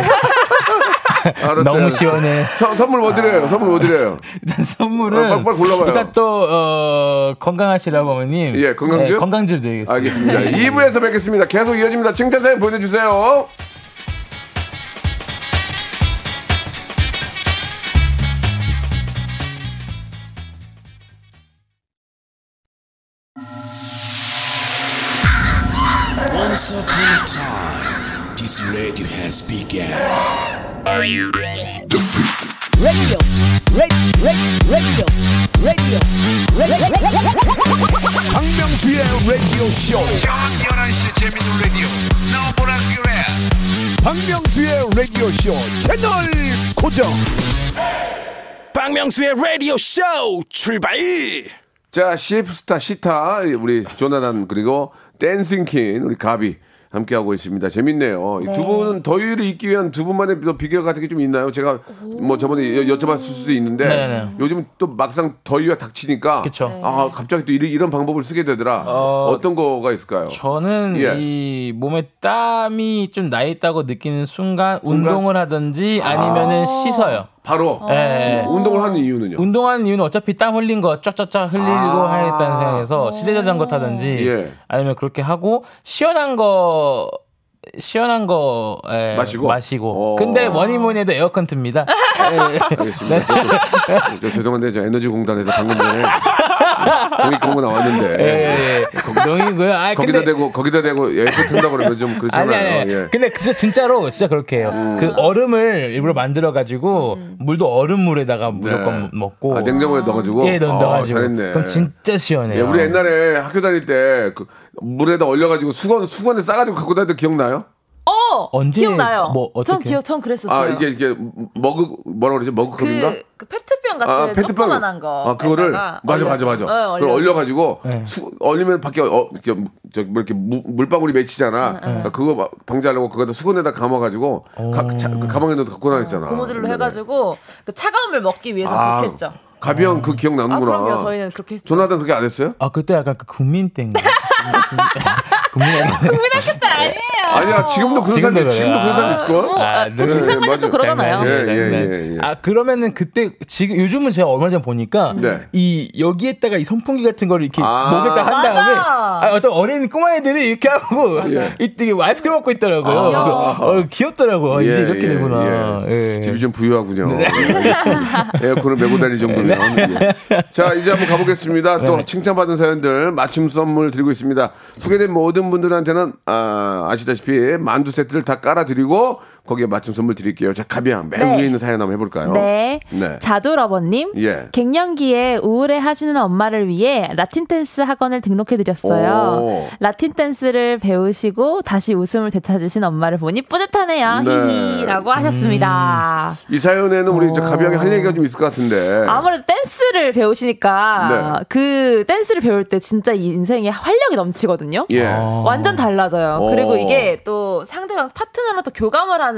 [SPEAKER 1] 알았어요.
[SPEAKER 3] 너무
[SPEAKER 1] 알았어요.
[SPEAKER 3] 시원해.
[SPEAKER 1] 서- 선물 뭐 드려요? 선물 뭐 드려요?
[SPEAKER 3] 일단 선물은
[SPEAKER 1] 아, 빨리, 빨리 골라봐요.
[SPEAKER 3] 일단 또 어, 건강하시라고 어머님.
[SPEAKER 1] 예, 건강즙?
[SPEAKER 3] 네, 건강즙 드리겠습니다.
[SPEAKER 1] 알겠습니다. 2부에서 뵙겠습니다. 계속 이어집니다. 칭찬 사연 보내주세요.
[SPEAKER 6] Radio has begun.
[SPEAKER 7] 박명수의 라디오 쇼. 저녁 11시 재밌는 라디오. 너보라 그래. 박명수의 라디오 쇼 채널 고정.
[SPEAKER 6] 박명수의 radio show 출발!
[SPEAKER 1] 자, CF스타 시타, 우리 조나단, 그리고 댄싱 퀸, 우리 가비. 함께하고 있습니다. 재밌네요. 이두 분은 더위를 잊기 위한 두 분만의 또 비결 같은 게 좀 있나요? 제가 뭐 저번에 여, 여쭤봤을 수도 있는데
[SPEAKER 3] 네네.
[SPEAKER 1] 요즘 또 막상 더위가 닥치니까
[SPEAKER 3] 그쵸.
[SPEAKER 1] 아 갑자기 또 이런, 이런 방법을 쓰게 되더라. 어... 떤 거가 있을까요?
[SPEAKER 3] 저는
[SPEAKER 1] 예.
[SPEAKER 3] 이 몸에 땀이 좀 나 있다고 느끼는 순간, 운동을 하든지 아니면은 씻어요.
[SPEAKER 1] 바로
[SPEAKER 3] 예.
[SPEAKER 1] 운동을 하는 이유는요.
[SPEAKER 3] 운동하는 이유는 어차피 땀 흘린 거 쫙쫙쫙 흘리고
[SPEAKER 1] 아.
[SPEAKER 3] 하겠다는 생각에서 시대자전거 타든지
[SPEAKER 1] 예.
[SPEAKER 3] 아니면 그렇게 하고 시원한 거 시원한 거 예,
[SPEAKER 1] 마시고?
[SPEAKER 3] 마시고.
[SPEAKER 1] 어.
[SPEAKER 3] 근데 뭐니 뭐니 해도 에어컨 틉니다. 예.
[SPEAKER 1] 알겠습니다. 저, 저, 저 죄송한데 저 에너지 공단에서 방금 전에 공익 광고 나왔는데
[SPEAKER 3] 예. 농이고요. 아
[SPEAKER 1] 거기다
[SPEAKER 3] 근데
[SPEAKER 1] 대고 거기다 대고 에어컨 튼다 그러면 좀
[SPEAKER 3] 아니
[SPEAKER 1] 그렇잖아요.
[SPEAKER 3] 아니.
[SPEAKER 1] 예. 음.
[SPEAKER 3] 근데 진짜 진짜로 진짜 그렇게 해요. 그 얼음을 일부러 만들어 가지고 물도 얼음 물에다가 무조건 먹고
[SPEAKER 1] 아, 냉장고에 넣어가지고.
[SPEAKER 3] 예, 넣어
[SPEAKER 1] 어,
[SPEAKER 3] 가지고.
[SPEAKER 1] 잘했네.
[SPEAKER 3] 그럼 진짜 시원해요.
[SPEAKER 1] 예, 우리 옛날에 학교 다닐 때그 물에다 얼려가지고 수건 수건에 싸가지고 갖고 다닐 때 기억나요?
[SPEAKER 5] 어,
[SPEAKER 3] 언제,
[SPEAKER 5] 기억나요.
[SPEAKER 3] 뭐,
[SPEAKER 5] 전
[SPEAKER 3] 어떻게?
[SPEAKER 5] 기억, 전 그랬었어요.
[SPEAKER 1] 아 이게 이게 머그 뭐라 그러지 머그컵인가?
[SPEAKER 5] 그, 그 페트병 같은
[SPEAKER 1] 아,
[SPEAKER 5] 조그만한 거.
[SPEAKER 1] 아, 그거를 맞아 맞아 맞아. 그걸 얼려가지고
[SPEAKER 3] 네.
[SPEAKER 1] 수, 얼리면 밖에 어, 이렇게 저뭐 이렇게 무- 물방울이 맺히잖아. 그러니까 그거 막 방지하려고 그거다 수건에다 감아가지고 가, 자, 그 가방에 넣어 갖고 다녔잖아.
[SPEAKER 5] 고무줄로
[SPEAKER 1] 옛날에.
[SPEAKER 5] 해가지고 그 차가운 물 먹기 위해서
[SPEAKER 1] 아,
[SPEAKER 5] 그렇게 했죠.
[SPEAKER 1] 가비 형 그 기억
[SPEAKER 5] 아,
[SPEAKER 1] 나는구나.
[SPEAKER 5] 그럼요. 저희는 그렇게 했죠.
[SPEAKER 1] 조나단 그렇게 안 했어요?
[SPEAKER 3] 아 그때 약간 그 국민 땡.
[SPEAKER 5] 국민학교 때 아니에요.
[SPEAKER 1] 아니야 지금도 그런 사람
[SPEAKER 3] 지금도
[SPEAKER 1] 지금도 그런 사람. 있을 걸.
[SPEAKER 5] 아, 그 등산관도 또 그러잖아요.
[SPEAKER 1] 예, 예,
[SPEAKER 3] 장난.
[SPEAKER 1] 예, 예.
[SPEAKER 3] 아 그러면은 그때 지금 요즘은 제가 얼마 전에 보니까
[SPEAKER 1] 네.
[SPEAKER 3] 이 여기에다가 이 선풍기 같은 거를 이렇게
[SPEAKER 1] 아.
[SPEAKER 3] 목에다 한. 다음에 아, 어떤 어린 꼬마 애들이 이렇게 하고 이때 아이스크림 먹고 있더라고요.
[SPEAKER 1] 아.
[SPEAKER 3] 그래서 어, 귀엽더라고. 이제
[SPEAKER 1] 예,
[SPEAKER 3] 이렇게
[SPEAKER 1] 예,
[SPEAKER 3] 되구나.
[SPEAKER 1] 예.
[SPEAKER 3] 예.
[SPEAKER 1] 집이 좀 부유하군요. 네. 에어컨을 메고 다닐 정도면. 예. 자, 이제 한번 가보겠습니다. 또
[SPEAKER 3] 네.
[SPEAKER 1] 칭찬받은 사연들 맞춤 선물 드리고 있습니다. 소개된 모든 분들한테는 아, 아시다시피 만두 세트를 다 깔아드리고 거기에 맞춤 선물 드릴게요. 자, 가비양 맨
[SPEAKER 5] 네.
[SPEAKER 1] 위에 있는 사연 한번 해볼까요?
[SPEAKER 5] 네.
[SPEAKER 1] 네.
[SPEAKER 5] 자두러버님.
[SPEAKER 1] 예.
[SPEAKER 5] 갱년기에 우울해 하시는 엄마를 위해 라틴 댄스 학원을 등록해 드렸어요.
[SPEAKER 1] 오.
[SPEAKER 5] 라틴 댄스를 배우시고 다시 웃음을 되찾으신 엄마를 보니 뿌듯하네요.
[SPEAKER 1] 네.
[SPEAKER 5] 히히라고 하셨습니다.
[SPEAKER 1] 이 사연에는 우리 저 가비양이 할 얘기가 좀 있을 것 같은데.
[SPEAKER 5] 아무래도 댄스를 배우시니까
[SPEAKER 1] 네.
[SPEAKER 5] 그 댄스를 배울 때 진짜 이 인생에 활력이 넘치거든요.
[SPEAKER 1] 예.
[SPEAKER 5] 완전 달라져요.
[SPEAKER 1] 어.
[SPEAKER 5] 그리고 이게 또 상대방 파트너랑 또 교감을 하는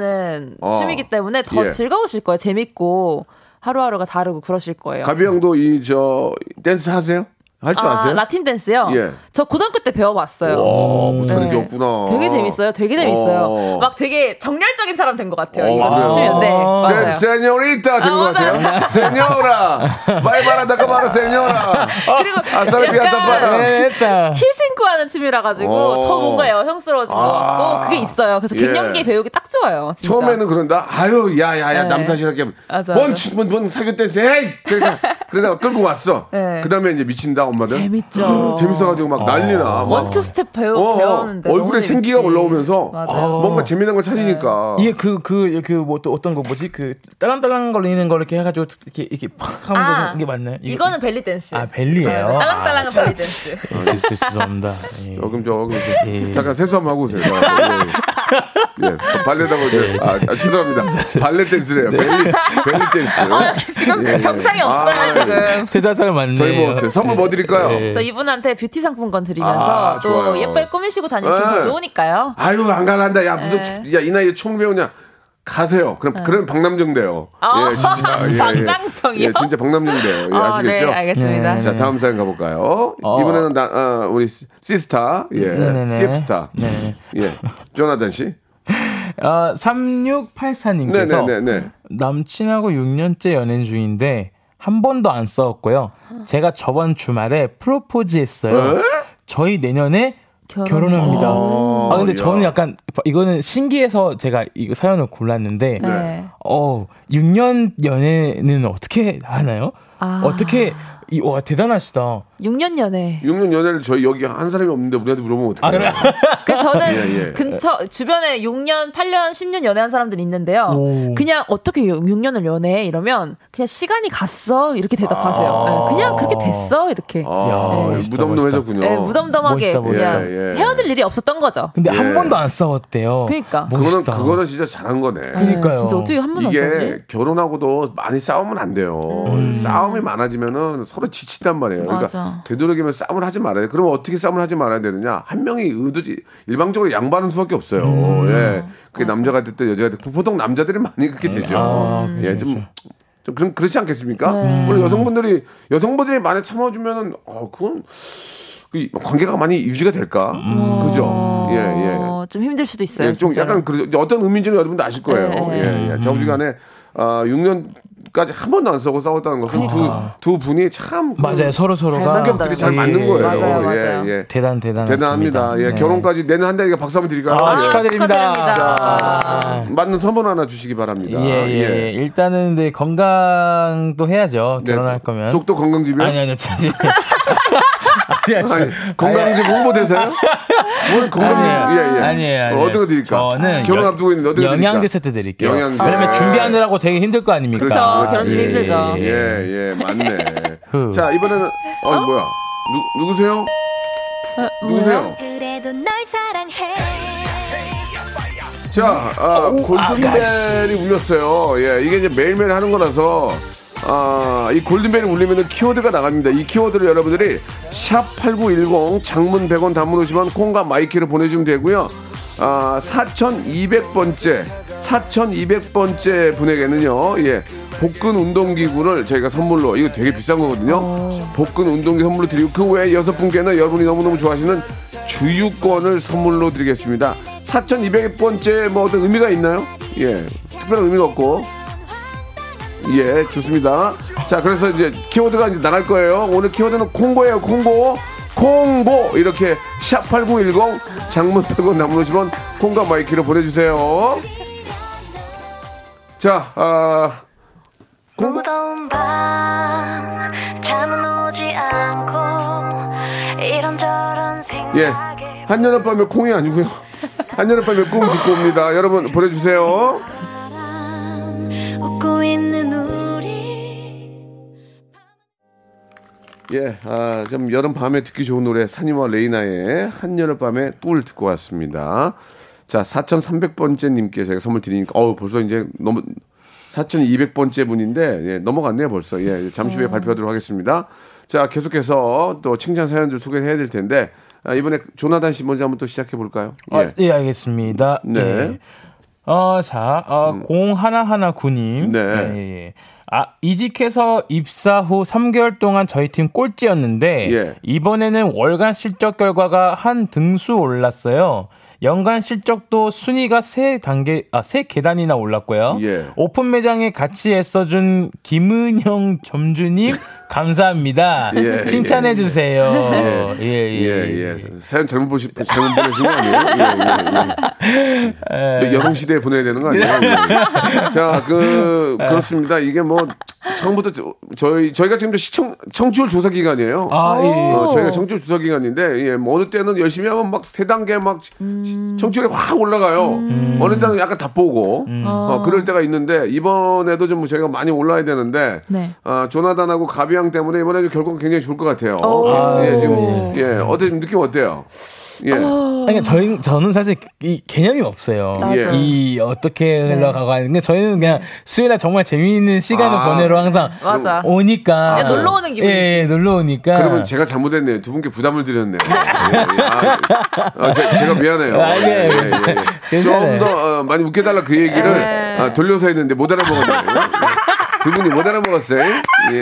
[SPEAKER 1] 어.
[SPEAKER 5] 춤이기 때문에 더
[SPEAKER 1] 예.
[SPEAKER 5] 즐거우실 거예요. 재밌고 하루하루가 다르고 그러실 거예요.
[SPEAKER 1] 가비양도 이 저 댄스 하세요? 할줄
[SPEAKER 5] 아,
[SPEAKER 1] 아세요?
[SPEAKER 5] 라틴 댄스요?
[SPEAKER 1] 예.
[SPEAKER 5] 저 고등학교 때 배워봤어요.
[SPEAKER 1] 와, 못하는
[SPEAKER 5] 네.
[SPEAKER 1] 게 없구나.
[SPEAKER 5] 되게 재밌어요. 되게 재밌어요.
[SPEAKER 1] 어.
[SPEAKER 5] 막 되게 정열적인 사람 된 것 같아요.
[SPEAKER 1] 어,
[SPEAKER 5] 이거
[SPEAKER 1] 맞아요.
[SPEAKER 5] 춤추면. 네,
[SPEAKER 1] 세. 세뇨리타 된
[SPEAKER 5] 아,
[SPEAKER 1] 것. 같아요. 세뇨라. 바이바라다가 바로 세뇨라.
[SPEAKER 5] 그리고
[SPEAKER 1] 아사르비아타
[SPEAKER 5] 약간
[SPEAKER 1] 바라.
[SPEAKER 3] 네, 됐다.
[SPEAKER 5] 힐 신고 하는 춤이라 가지고
[SPEAKER 1] 어.
[SPEAKER 5] 더 뭔가 여성스러워진 것
[SPEAKER 1] 아.
[SPEAKER 5] 같고 그게 있어요. 그래서
[SPEAKER 1] 예.
[SPEAKER 5] 갱년기에 배우기 딱 좋아요. 진짜.
[SPEAKER 1] 처음에는 그런다. 아유, 야, 야, 야,
[SPEAKER 5] 네.
[SPEAKER 1] 남 탓이랄게.
[SPEAKER 5] 맞아,
[SPEAKER 1] 뭔,
[SPEAKER 5] 맞아.
[SPEAKER 1] 치- 뭔, 뭔 사교 댄스, 에이! 그러다가, 그러다가 끌고 왔어.
[SPEAKER 5] 네.
[SPEAKER 1] 그 다음에 이제 미친다, 엄마들.
[SPEAKER 5] 재밌죠.
[SPEAKER 1] 재밌어가지고 막 난리나. 막.
[SPEAKER 5] 원투 스텝 배우,
[SPEAKER 1] 어, 어.
[SPEAKER 5] 배우는데
[SPEAKER 1] 얼굴에 생기가
[SPEAKER 5] 재밌지.
[SPEAKER 1] 올라오면서
[SPEAKER 5] 맞아요.
[SPEAKER 1] 뭔가 재미난 걸 찾으니까.
[SPEAKER 3] 이게 그그그뭐또 어떤 거 뭐지 그 딸랑딸랑 걸리는 걸 이렇게 해가지고 이렇게 이렇게 팍 하면서
[SPEAKER 5] 아,
[SPEAKER 3] 이게 맞나요? 이거-
[SPEAKER 5] 이거는 벨리 댄스.
[SPEAKER 3] 아 벨리예요.
[SPEAKER 5] 딸랑딸랑한 벨리 댄스.
[SPEAKER 3] 아, 죄- 죄송합니다. 예.
[SPEAKER 1] 조금 조금
[SPEAKER 3] 예.
[SPEAKER 1] 잠깐 세수 한번 하고 오세요. 예. 예. 발레다고 이제 아, 아, 죄송합니다. 발레 댄스래요. 벨리 벨리 댄스.
[SPEAKER 5] 아, 지금
[SPEAKER 1] 예, 예.
[SPEAKER 5] 정상이 없어요
[SPEAKER 1] 아,
[SPEAKER 5] 지금.
[SPEAKER 3] 세자살 맞네요.
[SPEAKER 1] 저희 먹었어요. 선물 뭐 드릴까요?
[SPEAKER 3] 예.
[SPEAKER 5] 저 이분한테 뷰티 상품권 드리면서
[SPEAKER 1] 아,
[SPEAKER 5] 또
[SPEAKER 1] 좋아요.
[SPEAKER 5] 예쁘게 꾸미시고 다니면
[SPEAKER 1] 네.
[SPEAKER 5] 더 좋으니까요.
[SPEAKER 1] 아유 안 갈란다. 야 무슨
[SPEAKER 5] 네.
[SPEAKER 1] 야이 나이에 춤 배우냐? 가세요. 그럼 그런 박남정 돼요.
[SPEAKER 5] 아,
[SPEAKER 1] 예, 진짜. 예, 예.
[SPEAKER 5] 박남정이요?
[SPEAKER 1] 예, 진짜 박남정 돼요. 예,
[SPEAKER 5] 아,
[SPEAKER 1] 아시겠죠?
[SPEAKER 5] 네, 알겠습니다.
[SPEAKER 3] 네.
[SPEAKER 1] 자, 다음 사연 가 볼까요?
[SPEAKER 3] 어.
[SPEAKER 1] 이번에는 나, 어, 우리 시- 시스타, 예,
[SPEAKER 3] 네네네.
[SPEAKER 1] CF스타,
[SPEAKER 3] 네네.
[SPEAKER 1] 예, 조나단 씨.
[SPEAKER 3] 어, 3684님께서
[SPEAKER 1] 네네네네.
[SPEAKER 3] 남친하고 6년째 연애 중인데 한 번도 안 싸웠고요. 제가 저번 주말에 프로포즈 했어요. 저희 내년에
[SPEAKER 5] 결혼해.
[SPEAKER 3] 결혼 합니다. 아 근데
[SPEAKER 1] 야.
[SPEAKER 3] 저는 약간 이거는 신기해서 제가 이거 사연을 골랐는데
[SPEAKER 5] 네.
[SPEAKER 3] 어 6년 연애는 어떻게 하나요?
[SPEAKER 5] 아.
[SPEAKER 3] 어떻게 이, 와 대단하시다.
[SPEAKER 5] 6년 연애.
[SPEAKER 1] 6년 연애를 저희 여기 한 사람이 없는데 우리한테 물어보면 어떡해요?
[SPEAKER 3] 아 그래?
[SPEAKER 5] 그 저는
[SPEAKER 1] 예, 예.
[SPEAKER 5] 근처 주변에 6년, 8년, 10년 연애한 사람들이 있는데요.
[SPEAKER 3] 오.
[SPEAKER 5] 그냥 어떻게 6년을 연애해 이러면 그냥 시간이 갔어 이렇게 대답하세요.
[SPEAKER 1] 아.
[SPEAKER 5] 네, 그냥 그렇게 됐어 이렇게.
[SPEAKER 1] 아,
[SPEAKER 3] 야, 멋있다,
[SPEAKER 1] 무덤덤해졌군요.
[SPEAKER 5] 네, 무덤덤하게
[SPEAKER 3] 멋있다, 멋있다.
[SPEAKER 5] 그냥
[SPEAKER 1] 예, 예.
[SPEAKER 5] 헤어질 일이 없었던 거죠.
[SPEAKER 3] 근데
[SPEAKER 1] 예.
[SPEAKER 3] 한 번도 안 싸웠대요.
[SPEAKER 5] 그러니까.
[SPEAKER 1] 그거는. 그거는 진짜 잘한 거네.
[SPEAKER 3] 그러니까요.
[SPEAKER 5] 네, 진짜 어떻게 한 번도 안
[SPEAKER 1] 이게
[SPEAKER 5] 싸지?
[SPEAKER 1] 결혼하고도 많이 싸우면 안 돼요. 싸움이 많아지면은 서로 지친단 말이에요. 그러니까
[SPEAKER 5] 맞아.
[SPEAKER 1] 되도록이면 싸움을 하지 말아야 돼. 그러면 어떻게 싸움을 하지 말아야 되느냐? 한 명이 의도지 일방적으로 양보하는 수밖에 없어요. 예. 그게 남자가 됐든 여자가 됐든 보통 남자들이 많이 그렇게 되죠.
[SPEAKER 3] 아,
[SPEAKER 1] 예,
[SPEAKER 3] 그렇죠,
[SPEAKER 1] 좀. 좀 그런 그렇지 않겠습니까?
[SPEAKER 5] 네.
[SPEAKER 1] 물론 여성분들이 여성분들이 많이 참아주면은 어 그건 그 관계가 많이 유지가 될까? 그죠? 예 예.
[SPEAKER 5] 어, 좀 힘들 수도 있어요.
[SPEAKER 1] 예, 좀
[SPEAKER 5] 진짜로.
[SPEAKER 1] 약간 그 어떤 의미인지는 여러분도 아실 거예요.
[SPEAKER 5] 네.
[SPEAKER 1] 예, 예. 저부지간에 아 6년 까지 한 번도 안 싸고 싸웠다는 것은 두두 분이 참그
[SPEAKER 3] 맞아요. 서로 서로가
[SPEAKER 5] 잘
[SPEAKER 1] 성격들이 잘
[SPEAKER 3] 예,
[SPEAKER 1] 맞는 거예요.
[SPEAKER 5] 맞아요, 맞아요.
[SPEAKER 1] 예, 예.
[SPEAKER 3] 대단 대단
[SPEAKER 1] 대단합니다. 예, 결혼까지 내년 한 달에 박수 한번 드릴까요?
[SPEAKER 3] 아,
[SPEAKER 1] 예.
[SPEAKER 3] 축하드립니다.
[SPEAKER 5] 축하드립니다.
[SPEAKER 1] 맞는 선물 하나 주시기 바랍니다.
[SPEAKER 3] 예, 예, 예. 일단은 근데 건강도 해야죠.
[SPEAKER 1] 네,
[SPEAKER 3] 결혼할 거면.
[SPEAKER 1] 독도 건강집이요?
[SPEAKER 3] 아니 아니요. 아니야.
[SPEAKER 1] 건강집 홍보대사요? 뭘 건강
[SPEAKER 3] 아니에요.
[SPEAKER 1] 예, 예.
[SPEAKER 3] 아니에요, 아니에요.
[SPEAKER 1] 어떻게 드릴까?
[SPEAKER 3] 저는
[SPEAKER 1] 결혼
[SPEAKER 3] 여-
[SPEAKER 1] 앞두고 있는데 어떻게 드릴까?
[SPEAKER 3] 영양제 세트 드릴게요.
[SPEAKER 1] 영양제.
[SPEAKER 3] 왜냐면 준비하느라고 되게 힘들 거 아닙니까?
[SPEAKER 1] 그렇지, 그렇지.
[SPEAKER 5] 결혼 준비 힘들죠.
[SPEAKER 1] 예, 예, 맞네.
[SPEAKER 3] 그.
[SPEAKER 1] 자, 이번에는 어, 뭐야? 누, 누구세요? 누구세요?
[SPEAKER 2] 그래도 널 사랑해
[SPEAKER 1] 자, 아, 골든벨이 울렸어요. 예, 이게 이제 매일매일 하는 거라서, 아, 이 골든벨이 울리면 키워드가 나갑니다. 이 키워드를 여러분들이 샵8910 장문 100원 단문 오시면 콩과 마이키를 보내주면 되고요. 아, 4200번째, 4200번째 분에게는요, 예, 복근 운동기구를 저희가 선물로, 이거 되게 비싼 거거든요. 복근 운동기 선물로 드리고, 그 외에 여섯 분께는 여러분이 너무너무 좋아하시는 주유권을 선물로 드리겠습니다. 4,200번째 뭐 어떤 의미가 있나요? 예, 특별한 의미가 없고. 예, 좋습니다. 자, 그래서 이제 키워드가 이제 나갈 거예요. 오늘 키워드는 콩고예요, 콩고. 콩고! 이렇게 샵8910 장문 100원 단문 50원 콩과 마이케이로 보내주세요. 자, 아, 콩고. 예. 한여름밤의 콩이 아니고요. 한여름밤의 꿈 듣고 옵니다. 여러분 보내주세요.
[SPEAKER 2] 웃고 있는
[SPEAKER 1] 예, 아, 좀 여름 밤에 듣기 좋은 노래 산이와 레이나의 한여름 밤의 꿀 듣고 왔습니다. 자, 4,300번째 님께 제가 선물 드리니까 어우 벌써 이제 너무 4,200번째 분인데 예, 넘어갔네요 벌써. 예, 잠시 후에 발표하도록 하겠습니다. 자, 계속해서 또 칭찬 사연들 소개해야 될 텐데 아, 이번에 조나단 씨 먼저 한번 또 시작해 볼까요?
[SPEAKER 3] 아, 예, 알겠습니다.
[SPEAKER 1] 네.
[SPEAKER 3] 예. 어, 자, 어, 0119님.
[SPEAKER 1] 네.
[SPEAKER 3] 예, 예. 아, 이직해서 입사 후 3개월 동안 저희 팀 꼴찌였는데
[SPEAKER 1] 예.
[SPEAKER 3] 이번에는 월간 실적 결과가 한 등수 올랐어요. 연간 실적도 순위가 세 단계 아 세 계단이나 올랐고요.
[SPEAKER 1] 예.
[SPEAKER 3] 오픈 매장에 같이 애써준 김은영 점주님 감사합니다.
[SPEAKER 1] 예,
[SPEAKER 3] 칭찬해 주세요. 예, 예,
[SPEAKER 1] 예, 예. 사연 잘못 보시, 잘못 보내신 거 아니에요? 예, 예, 예. 여성 시대에 보내야 되는 거 아니에요? 예. 자, 그, 그렇습니다. 이게 뭐, 처음부터 저, 저희, 저희가 지금 시청, 청취율 조사 기간이에요.
[SPEAKER 3] 아, 예.
[SPEAKER 1] 어, 저희가 청취율 조사 기간인데, 예, 뭐 어느 때는 열심히 하면 막 세 단계 막 청취율이 확 올라가요. 어느 때는 약간 다 보고, 어, 그럴 때가 있는데, 이번에도 좀 저희가 많이 올라야 되는데,
[SPEAKER 5] 네.
[SPEAKER 1] 아, 조나단하고 가비양 때문에 이번에 결과가 굉장히 좋을 것 같아요.
[SPEAKER 5] 오.
[SPEAKER 1] 예, 지금, 예, 어때, 좀 느낌 어때요? 예.
[SPEAKER 3] 그러니까 저희 저는 사실 이 개념이 없어요.
[SPEAKER 1] 맞아.
[SPEAKER 3] 이 어떻게 흘러가고 하는데 저희는 그냥 수요일에 정말 재미있는 시간을
[SPEAKER 1] 아.
[SPEAKER 3] 보내러 항상
[SPEAKER 5] 맞아.
[SPEAKER 3] 오니까
[SPEAKER 5] 그냥 놀러 오는 기분이지.
[SPEAKER 3] 예, 예, 놀러 오니까.
[SPEAKER 1] 그러면 제가 잘못했네요. 두 분께 부담을 드렸네요. 예, 예. 아, 아, 제, 가 미안해요.
[SPEAKER 3] 아, 예, 괜찮아요.
[SPEAKER 1] 좀더 어, 많이 웃겨달라 그 얘기를 아, 돌려서 했는데 못 알아먹었네요. 두 분이 못 알아먹었어요. 예.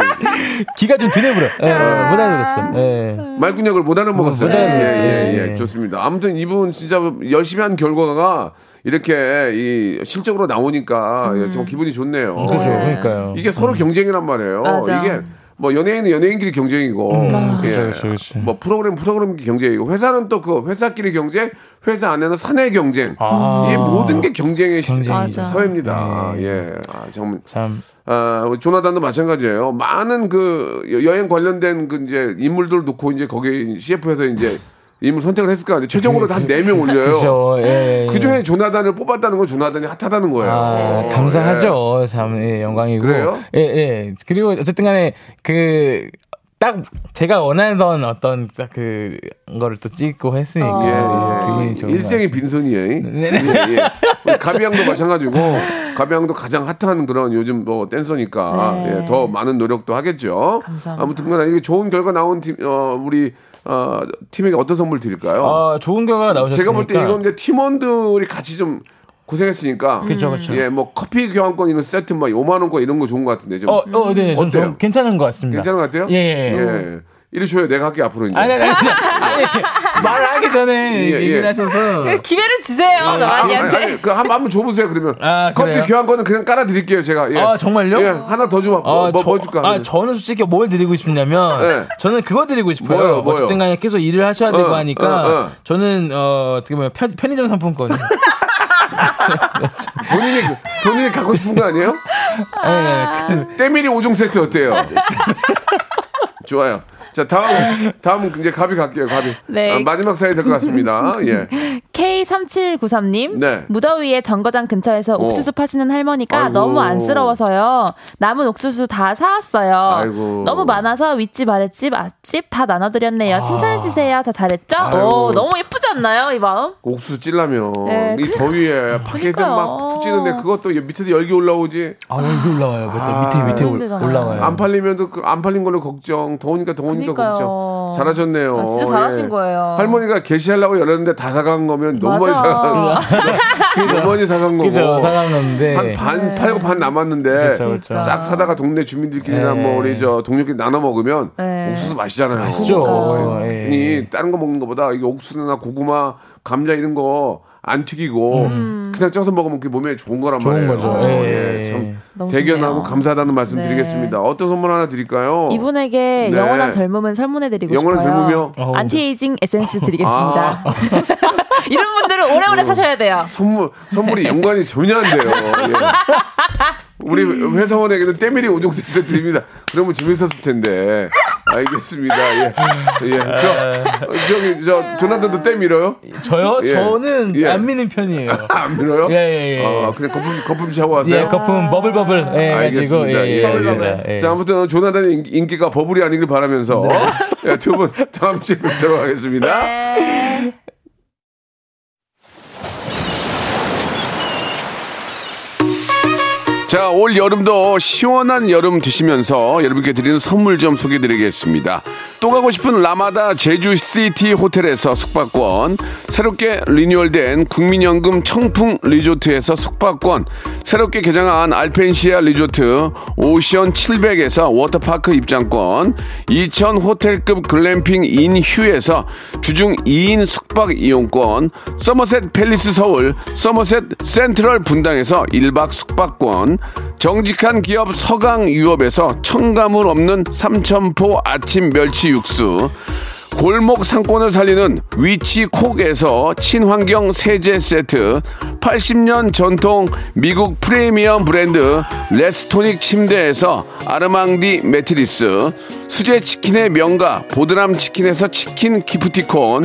[SPEAKER 3] 기가 좀 드네버려. 예, 못 알아들었어. 예.
[SPEAKER 1] 말군역을 못 알아먹었어요.
[SPEAKER 3] 못
[SPEAKER 1] 예,
[SPEAKER 3] 알아먹었어요.
[SPEAKER 1] 예, 예.
[SPEAKER 3] 예.
[SPEAKER 1] 좋습니다. 아무튼 이분 진짜 열심히 한 결과가 이렇게 이 실적으로 나오니까 예, 좀 기분이 좋네요.
[SPEAKER 3] 그렇죠. 그러니까요.
[SPEAKER 1] 이게 서로 경쟁이란 말이에요.
[SPEAKER 5] 맞아.
[SPEAKER 1] 이게 뭐 연예인은 연예인끼리 경쟁이고, 예.
[SPEAKER 3] 그렇죠, 그렇죠, 그렇죠.
[SPEAKER 1] 뭐 프로그램 프로그램 경쟁이고, 회사는 또 그 회사끼리 경쟁, 회사 안에는 사내 경쟁.
[SPEAKER 3] 아.
[SPEAKER 1] 이게 모든 게 경쟁의 시-
[SPEAKER 3] 경쟁이죠.
[SPEAKER 1] 사회입니다.
[SPEAKER 3] 네.
[SPEAKER 1] 예, 아, 정말.
[SPEAKER 3] 참.
[SPEAKER 1] 아, 조나단도 마찬가지예요. 많은 그 여- 여행 관련된 그 이제 인물들 놓고 이제 거기 CF에서 이제 인물 선택을 했을 거 아니에요. 최종으로 한 네 명 올려요.
[SPEAKER 3] 그렇죠. 예.
[SPEAKER 1] 그 중에 조나단을 뽑았다는 건 조나단이 핫하다는 거예요.
[SPEAKER 3] 아, 감사하죠. 참, 예, 영광이고.
[SPEAKER 1] 그래요?
[SPEAKER 3] 예, 예. 그리고 어쨌든 간에 그, 딱 제가 원하던 어떤 딱 그, 거를 또 찍고 했으니까.
[SPEAKER 1] 예,
[SPEAKER 3] 예,
[SPEAKER 1] 예.
[SPEAKER 3] 기분이 좋은
[SPEAKER 1] 일생이 빈손이에요.
[SPEAKER 3] 네.
[SPEAKER 1] 예, 예. 우리 가비양도 마찬가지고 가비양도 가장 핫한 그런 요즘 뭐 댄서니까
[SPEAKER 5] 네.
[SPEAKER 1] 예, 더 많은 노력도 하겠죠.
[SPEAKER 5] 감사합니다.
[SPEAKER 1] 아무튼간에 이게 좋은 결과 나온 팀, 어, 우리 어, 팀에게 어떤 선물 드릴까요?
[SPEAKER 3] 아, 좋은 결과가 나오셨으니까.
[SPEAKER 1] 제가 볼 때 이건 이제 팀원들이 같이 좀 고생했으니까.
[SPEAKER 3] 그쵸, 그쵸.
[SPEAKER 1] 예, 뭐 커피 교환권 이런 세트 막 5만 원권 이런 거 좋은 것 같은데 좀.
[SPEAKER 3] 어, 어, 네, 좀,
[SPEAKER 1] 어때요?
[SPEAKER 3] 좀 괜찮은 것 같습니다.
[SPEAKER 1] 괜찮은 것 같아요?
[SPEAKER 3] 예, 예.
[SPEAKER 1] 예. 이리 줘요. 내가 할게 앞으로 이제.
[SPEAKER 3] 아니, 아니, 아니, 아니, 말하기 전에
[SPEAKER 1] 예, 예.
[SPEAKER 3] 얘기를 하셔서.
[SPEAKER 5] 기회를 주세요,
[SPEAKER 1] 아, 아니,
[SPEAKER 5] 나한테.
[SPEAKER 1] 아니, 그 한, 한번 줘보세요, 그러면.
[SPEAKER 3] 아,
[SPEAKER 1] 커피
[SPEAKER 3] 그래요?
[SPEAKER 1] 교환권은 그냥 깔아드릴게요, 제가. 예.
[SPEAKER 3] 아, 정말요?
[SPEAKER 1] 예, 하나 더 주면, 뭐,
[SPEAKER 3] 아,
[SPEAKER 1] 뭐,
[SPEAKER 3] 저,
[SPEAKER 1] 뭐 줄까?
[SPEAKER 3] 아, 저는 솔직히 뭘 드리고 싶냐면,
[SPEAKER 1] 네.
[SPEAKER 3] 저는 그거 드리고 싶어요.
[SPEAKER 1] 뭐요, 뭐요?
[SPEAKER 3] 어쨌든 간에 계속 일을 하셔야 되고
[SPEAKER 1] 어,
[SPEAKER 3] 하니까,
[SPEAKER 1] 어, 어.
[SPEAKER 3] 저는, 어, 어떻게 보면 편, 편의점 상품권.
[SPEAKER 1] 본인이, 본인이 갖고 싶은 거 아니에요?
[SPEAKER 3] 네, 그,
[SPEAKER 1] 때밀이 5종 세트 어때요? 좋아요. 자, 다음, 다음 이제 가비 갈게요, 가비.
[SPEAKER 5] 네.
[SPEAKER 1] 아, 마지막 사연이 될것 같습니다. 예.
[SPEAKER 5] K3793님,
[SPEAKER 1] 네.
[SPEAKER 5] 무더위에 정거장 근처에서
[SPEAKER 1] 어.
[SPEAKER 5] 옥수수 파시는 할머니가
[SPEAKER 1] 아이고.
[SPEAKER 5] 너무 안쓰러워서요. 남은 옥수수 다 사왔어요.
[SPEAKER 1] 아이고.
[SPEAKER 5] 너무 많아서 윗집, 아랫집, 앞집 다 나눠드렸네요. 칭찬해주세요. 저 잘했죠?
[SPEAKER 1] 아이고.
[SPEAKER 5] 오, 너무 예쁘지 않나요, 이 마음?
[SPEAKER 1] 옥수수 찔라면
[SPEAKER 5] 네,
[SPEAKER 1] 이 더위에 밖에서
[SPEAKER 5] 그러니까요.
[SPEAKER 1] 막푹 찌는데 그것도 밑에서 열기 올라오지
[SPEAKER 3] 아, 여기 올라와요. 밑에, 밑에, 밑에 올-
[SPEAKER 5] 힘들잖아요.
[SPEAKER 3] 올라와요.
[SPEAKER 1] 안 팔리면 그안 팔린 걸로 걱정 더우니까 더우니까
[SPEAKER 5] 그러니까요.
[SPEAKER 1] 걱정 잘하셨네요.
[SPEAKER 5] 아, 진짜 잘하신
[SPEAKER 1] 예.
[SPEAKER 5] 거예요.
[SPEAKER 1] 할머니가 게시하려고 열었는데 다 사간 거면 너무 많이. 사간 너무 많이 사간 거고.
[SPEAKER 3] 그죠, 사간 건데.
[SPEAKER 1] 한반 팔고 반 남았는데
[SPEAKER 3] 그쵸, 그쵸.
[SPEAKER 1] 싹 사다가 동네 주민들끼리나
[SPEAKER 3] 네.
[SPEAKER 1] 뭐 우리 저 동료끼리 나눠 먹으면
[SPEAKER 5] 네.
[SPEAKER 1] 옥수수 맛이잖아요.
[SPEAKER 3] 맛있죠.
[SPEAKER 1] 어,
[SPEAKER 3] 예.
[SPEAKER 1] 괜히 다른 거 먹는 것보다 이게 옥수수나 고구마, 감자 이런 거 안 튀기고 그냥 쪄서 먹으면 그게 몸에 좋은 거란
[SPEAKER 3] 음. 좋은
[SPEAKER 1] 말이에요.
[SPEAKER 3] 거죠.
[SPEAKER 1] 어,
[SPEAKER 3] 예.
[SPEAKER 1] 예, 참
[SPEAKER 5] 너무
[SPEAKER 1] 대견하고
[SPEAKER 5] 좋네요.
[SPEAKER 1] 감사하다는 말씀
[SPEAKER 5] 네.
[SPEAKER 1] 드리겠습니다. 어떤 선물 하나 드릴까요?
[SPEAKER 5] 이분에게
[SPEAKER 1] 네.
[SPEAKER 5] 영원한 젊음을 선물해 드리고
[SPEAKER 1] 영원한
[SPEAKER 5] 싶어요.
[SPEAKER 1] 젊음이요?
[SPEAKER 3] 어우,
[SPEAKER 5] 안티에이징 에센스 드리겠습니다.
[SPEAKER 1] 아.
[SPEAKER 5] 이런 분들은 오래오래 사셔야 돼요.
[SPEAKER 1] 선물 선물이 연관이 전혀 안 돼요. 예. 우리 회사원에게는 때밀이 5종 세트 드립니다. 그러면 재밌었을 텐데. 알겠습니다. 예. 예. 저, 저기, 저, 조나단도 때 밀어요?
[SPEAKER 3] 저요?
[SPEAKER 1] 예.
[SPEAKER 3] 저는
[SPEAKER 1] 예.
[SPEAKER 3] 안 미는 편이에요.
[SPEAKER 1] 안 밀어요?
[SPEAKER 3] 예, 예, 예.
[SPEAKER 1] 어, 그냥 거품, 거품 샤워하세요?
[SPEAKER 3] 예, 거품 버블버블. 예,
[SPEAKER 1] 알겠습니다.
[SPEAKER 3] 예, 예,
[SPEAKER 1] 예,
[SPEAKER 3] 예, 예.
[SPEAKER 1] 자, 아무튼 조나단의 인- 인기가 버블이 아니길 바라면서 예, 두분 다음 주에 뵙도록 하겠습니다. 자, 올 여름도 시원한 여름 드시면서 여러분께 드리는 선물 좀 소개 드리겠습니다. 또 가고 싶은 라마다 제주시티 호텔에서 숙박권, 새롭게 리뉴얼된 국민연금 청풍 리조트에서 숙박권, 새롭게 개장한 알펜시아 리조트 오션 700에서 워터파크 입장권, 2000 호텔급 글램핑 인휴에서 주중 2인 숙박 이용권, 서머셋 팰리스 서울, 서머셋 센트럴 분당에서 1박 숙박권, 정직한 기업 서강유업에서 첨가물 없는 삼천포 아침 멸치 육수, 골목 상권을 살리는 위치콕에서 친환경 세제 세트, 80년 전통 미국 프리미엄 브랜드 레스토닉 침대에서 아르망디 매트리스, 수제 치킨의 명가 보드람 치킨에서 치킨 기프티콘,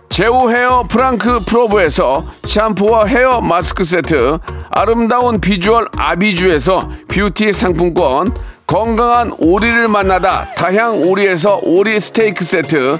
[SPEAKER 1] 제오 헤어 프랑크 프로브에서 샴푸와 헤어 마스크 세트, 아름다운 비주얼 아비주에서 뷰티 상품권, 건강한 오리를 만나다 다향 오리에서 오리 스테이크 세트,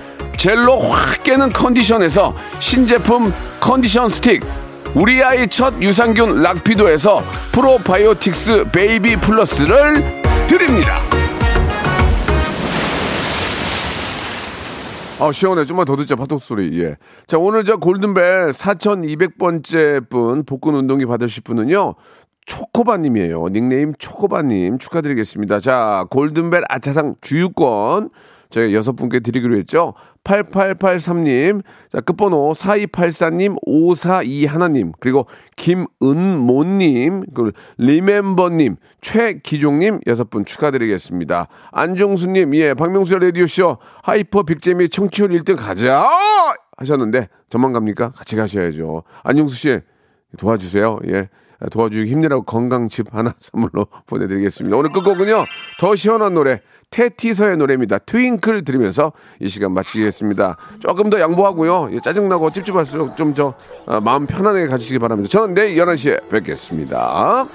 [SPEAKER 1] 젤로 확 깨는 컨디션에서 신제품 컨디션 스틱 우리 아이 첫 유산균 락피도에서 프로바이오틱스 베이비 플러스를 드립니다. 아 시원해. 좀만 더 듣자 파도 소리. 예. 자 오늘 저 골든벨 4200번째 분 복근 운동기 받으실 분은요 초코바님이에요. 닉네임 초코바님 축하드리겠습니다. 자 골든벨 아차상 주유권 저희 여섯 분께 드리기로 했죠 8883님 자 끝번호 4284님 5421님 그리고 김은모님 그리고 리멤버님 최기종님 여섯 분 축하드리겠습니다. 안종수님 예 박명수의 라디오쇼 hyper 빅재미 청취율 1등 가자! 하셨는데 저만 갑니까? 같이 가셔야죠. 안종수 씨 도와주세요. 예 도와주기 힘내라고 건강칩 하나 선물로 보내드리겠습니다 오늘 끝곡은요 더 시원한 노래 태티서의 노래입니다. Twinkle 들으면서 이 시간 마치겠습니다. 조금 더 양보하고요. 예, 짜증나고 찝찝할수록 좀 저 마음 편안하게 가지시기 바랍니다. 저는 내일 11시에 뵙겠습니다.